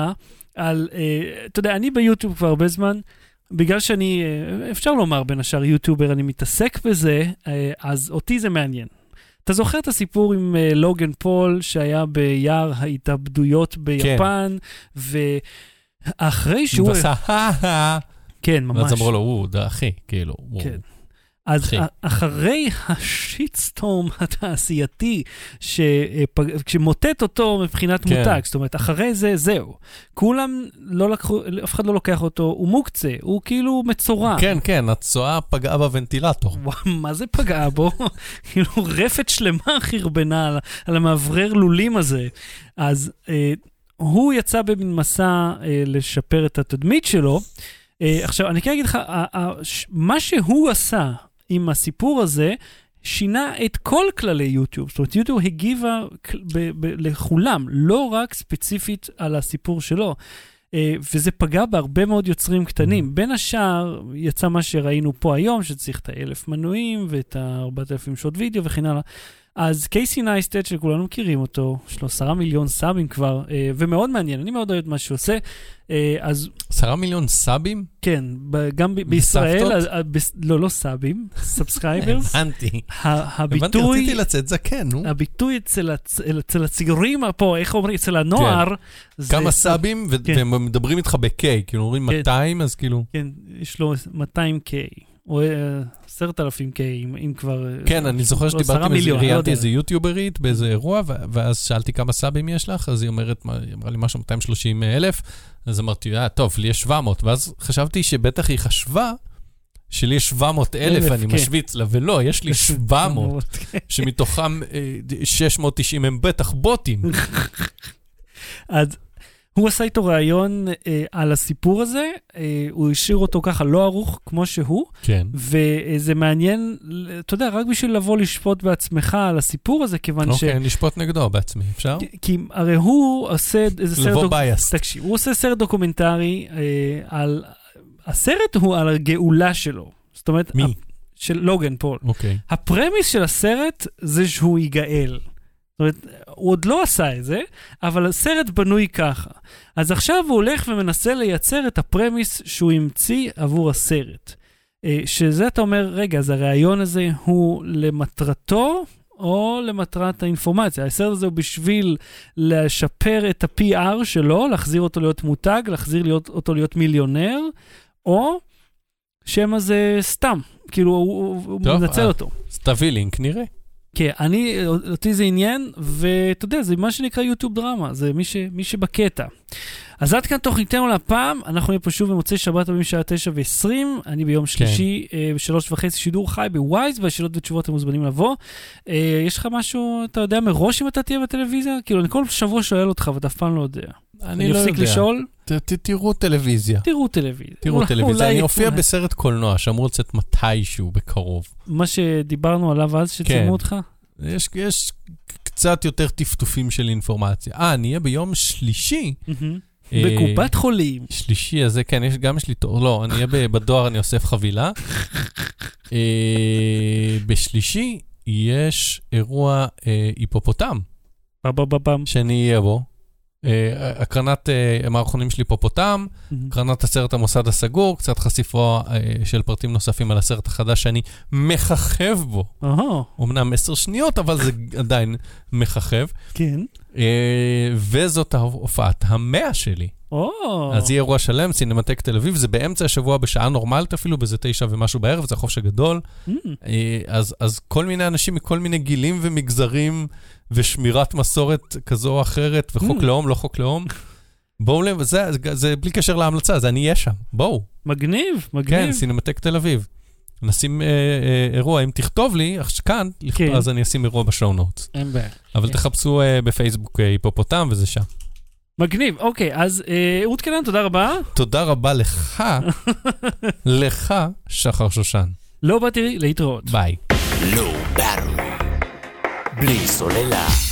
על, אה, אתה יודע, אני ביוטיוב כבר הרבה זמן, בגלל שאני, אה, אפשר לומר בין השאר יוטיובר, אני מתעסק בזה, אה, אז אותי זה מעניין. אתה זוכר את הסיפור עם אה, לוגן פול שהיה ביער ההתאבדויות ביפן, ואחרי שהוא... ועשה, "הא, כן, ממש. ואז אמרו לו, הוא, אחי, כאילו. הוא- כן. אז אחי. אחרי השיטסטורם התעשייתי, שפג- שמוטט אותו מבחינת כן. מותג, זאת אומרת, אחרי זה, זהו. כולם לא לקחו, אף אחד לא לוקח אותו, הוא מוקצה, הוא כאילו מצורע. כן, כן, הצואה פגעה בוונטילטור. וואו, מה זה פגע בו? כאילו רפת שלמה חרבנה על, על המאוורר לולים הזה. אז אה, הוא יצא במין מסע אה, לשפר את התדמית שלו. אה, עכשיו, אני כן אגיד לך, ה- ש- מה שהוא עשה עם הסיפור הזה, שינה את כל כללי יוטיוב. זאת אומרת, יוטיוב הגיבה ב- ב- לכולם, לא רק ספציפית על הסיפור שלו. אה, וזה פגע בהרבה מאוד יוצרים קטנים. בין השאר, יצא מה שראינו פה היום, שצריך את האלף מנויים ואת ה-4,000 שעות וידאו וכן הלאה. אז קייסי נייסטד, שכולנו מכירים אותו, יש לו עשרה מיליון subים כבר, אה, ומאוד מעניין, אני מאוד אוהב את מה שהוא עושה. אה, אז עשרה מיליון subים? כן, ב- גם ב- בישראל, בסבתות? אה, אה, בס- לא, לא subים, subscribers. הבנתי. הבנתי, הביטוי... רציתי לצאת זקן, נו. הביטוי אצל, הצ... אצל הצעירים פה, איך אומרים? אצל הנוער, זה... כמה subים, ו- כן. והם מדברים איתך ב-K, כאילו אומרים כן. 200, אז כאילו... כן, יש לו 200K, או אה, 10,000K, אם, אם כבר... אה, כן, אני זוכר שדיברתי עם איזה, לא ראיינתי. איזה יוטיוברית באיזה אירוע, ואז שאלתי כמה סאבים יש לך, אז היא אומרת, היא אמרה לי משהו 230 אלף, אז אמרתי, אה, טוב, לי יש 700, ואז חשבתי שבטח היא חשבה שלי יש 700 אלף, אני כן. משוויץ לה, ולא, יש לי 700, כן. שמתוכם אה, 690 הם בטח בוטים. אז הוא עשה איתו ראיון אה, על הסיפור הזה, אה, הוא השאיר אותו ככה לא ערוך כמו שהוא, כן. וזה מעניין, אתה יודע, רק בשביל לבוא לשפוט בעצמך על הסיפור הזה, כיוון ש... אוקיי, נשפוט נגדו בעצמי, אפשר? כי- כי הרי הוא עושה איזה סרט... לבוא דוק- biased. תקשיב, הוא עושה סרט דוקומנטרי אה, על... הסרט הוא על הגאולה שלו. זאת אומרת... מי? ה- של לוגן פול. אוקיי. ה premise של הסרט זה שהוא ייגאל. זאת אומרת, הוא עוד לא עשה את זה, אבל הסרט בנוי ככה. אז עכשיו הוא הולך ומנסה לייצר את הפרמיס שהוא המציא עבור הסרט. אה, שזה אתה אומר, רגע, אז הרעיון הזה הוא למטרתו או למטרת האינפורמציה. הסרט הזה הוא בשביל לשפר את ה-PR שלו, להחזיר אותו להיות מותג, להחזיר להיות, אותו להיות מיליונר, או שמא זה סתם, כאילו הוא, הוא טוב, מנצל אה. אותו. אז תביא לינק, נראה. כן, אני, אותי זה עניין, ואתה יודע, זה מה שנקרא יוטיוב דרמה, זה מי, ש, מי שבקטע. אז עד כאן תוכניתנו להפעם, אנחנו נהיה פה שוב במוצאי שבת בשעה 9 ו-20, אני ביום שלישי אה, בשלוש וחצי שידור חי בווייז, והשאלות ותשובות אתם מוזמנים לבוא. אה, יש לך משהו, אתה יודע מראש אם אתה תהיה בטלוויזיה? כאילו, אני כל שבוע שואל אותך ואתה אף פעם לא יודע. אני לא אפסיק יודע. לשאול, ת- תראו טלוויזיה. תראו טלוויזיה. תראו אולי- טלוויזיה. אולי- אני אופיע אולי- בסרט קולנוע שאמור לצאת מתישהו בקרוב. מה שדיברנו עליו אז, כן. שצילמו אותך? יש, יש קצת יותר טפטופים של אינפורמציה. אה, נהיה ביום שלישי. אה, בקופת חולים. שלישי הזה, כן, יש, גם יש לי תור, לא, אני אהיה בדואר, אני אוסף חבילה. אה, בשלישי יש אירוע אה, היפופוטם. שאני אהיה בו. אה, הקרנת אה, המערכונים של היפופוטם, הקרנת הסרט המוסד הסגור, קצת חשיפה אה, של פרטים נוספים על הסרט החדש שאני מככב בו. אוהו, אמנם עשר שניות, אבל זה עדיין מככב. כן. וזאת ההופעת המאה שלי. אז יהיה אירוע שלם, סינמטק תל אביב, זה באמצע השבוע בשעה נורמלית אפילו, באיזה תשע ומשהו בערב, זה החופש הגדול. אז כל מיני אנשים מכל מיני גילים ומגזרים, ושמירת מסורת כזו או אחרת, וחוק Mm. לאום, לא חוק לאום. בואו, לב- זה, זה, זה בלי קשר להמלצה, זה אני אהיה שם, בואו. מגניב, כן, מגניב. סינמטק תל אביב. נשים אה, אה, אירוע, אם תכתוב לי, אך- כאן, כן. אז אני אשים אירוע בשואו נוטס. אין בעיה. אבל כן. תחפשו אה, בפייסבוק אה, היפופוטם וזה שם. מגניב, אוקיי, אז אה, רות קנן, תודה רבה. תודה רבה לך, לך, שחר שושן. לא באתי להתראות. ביי. בלי סוללה.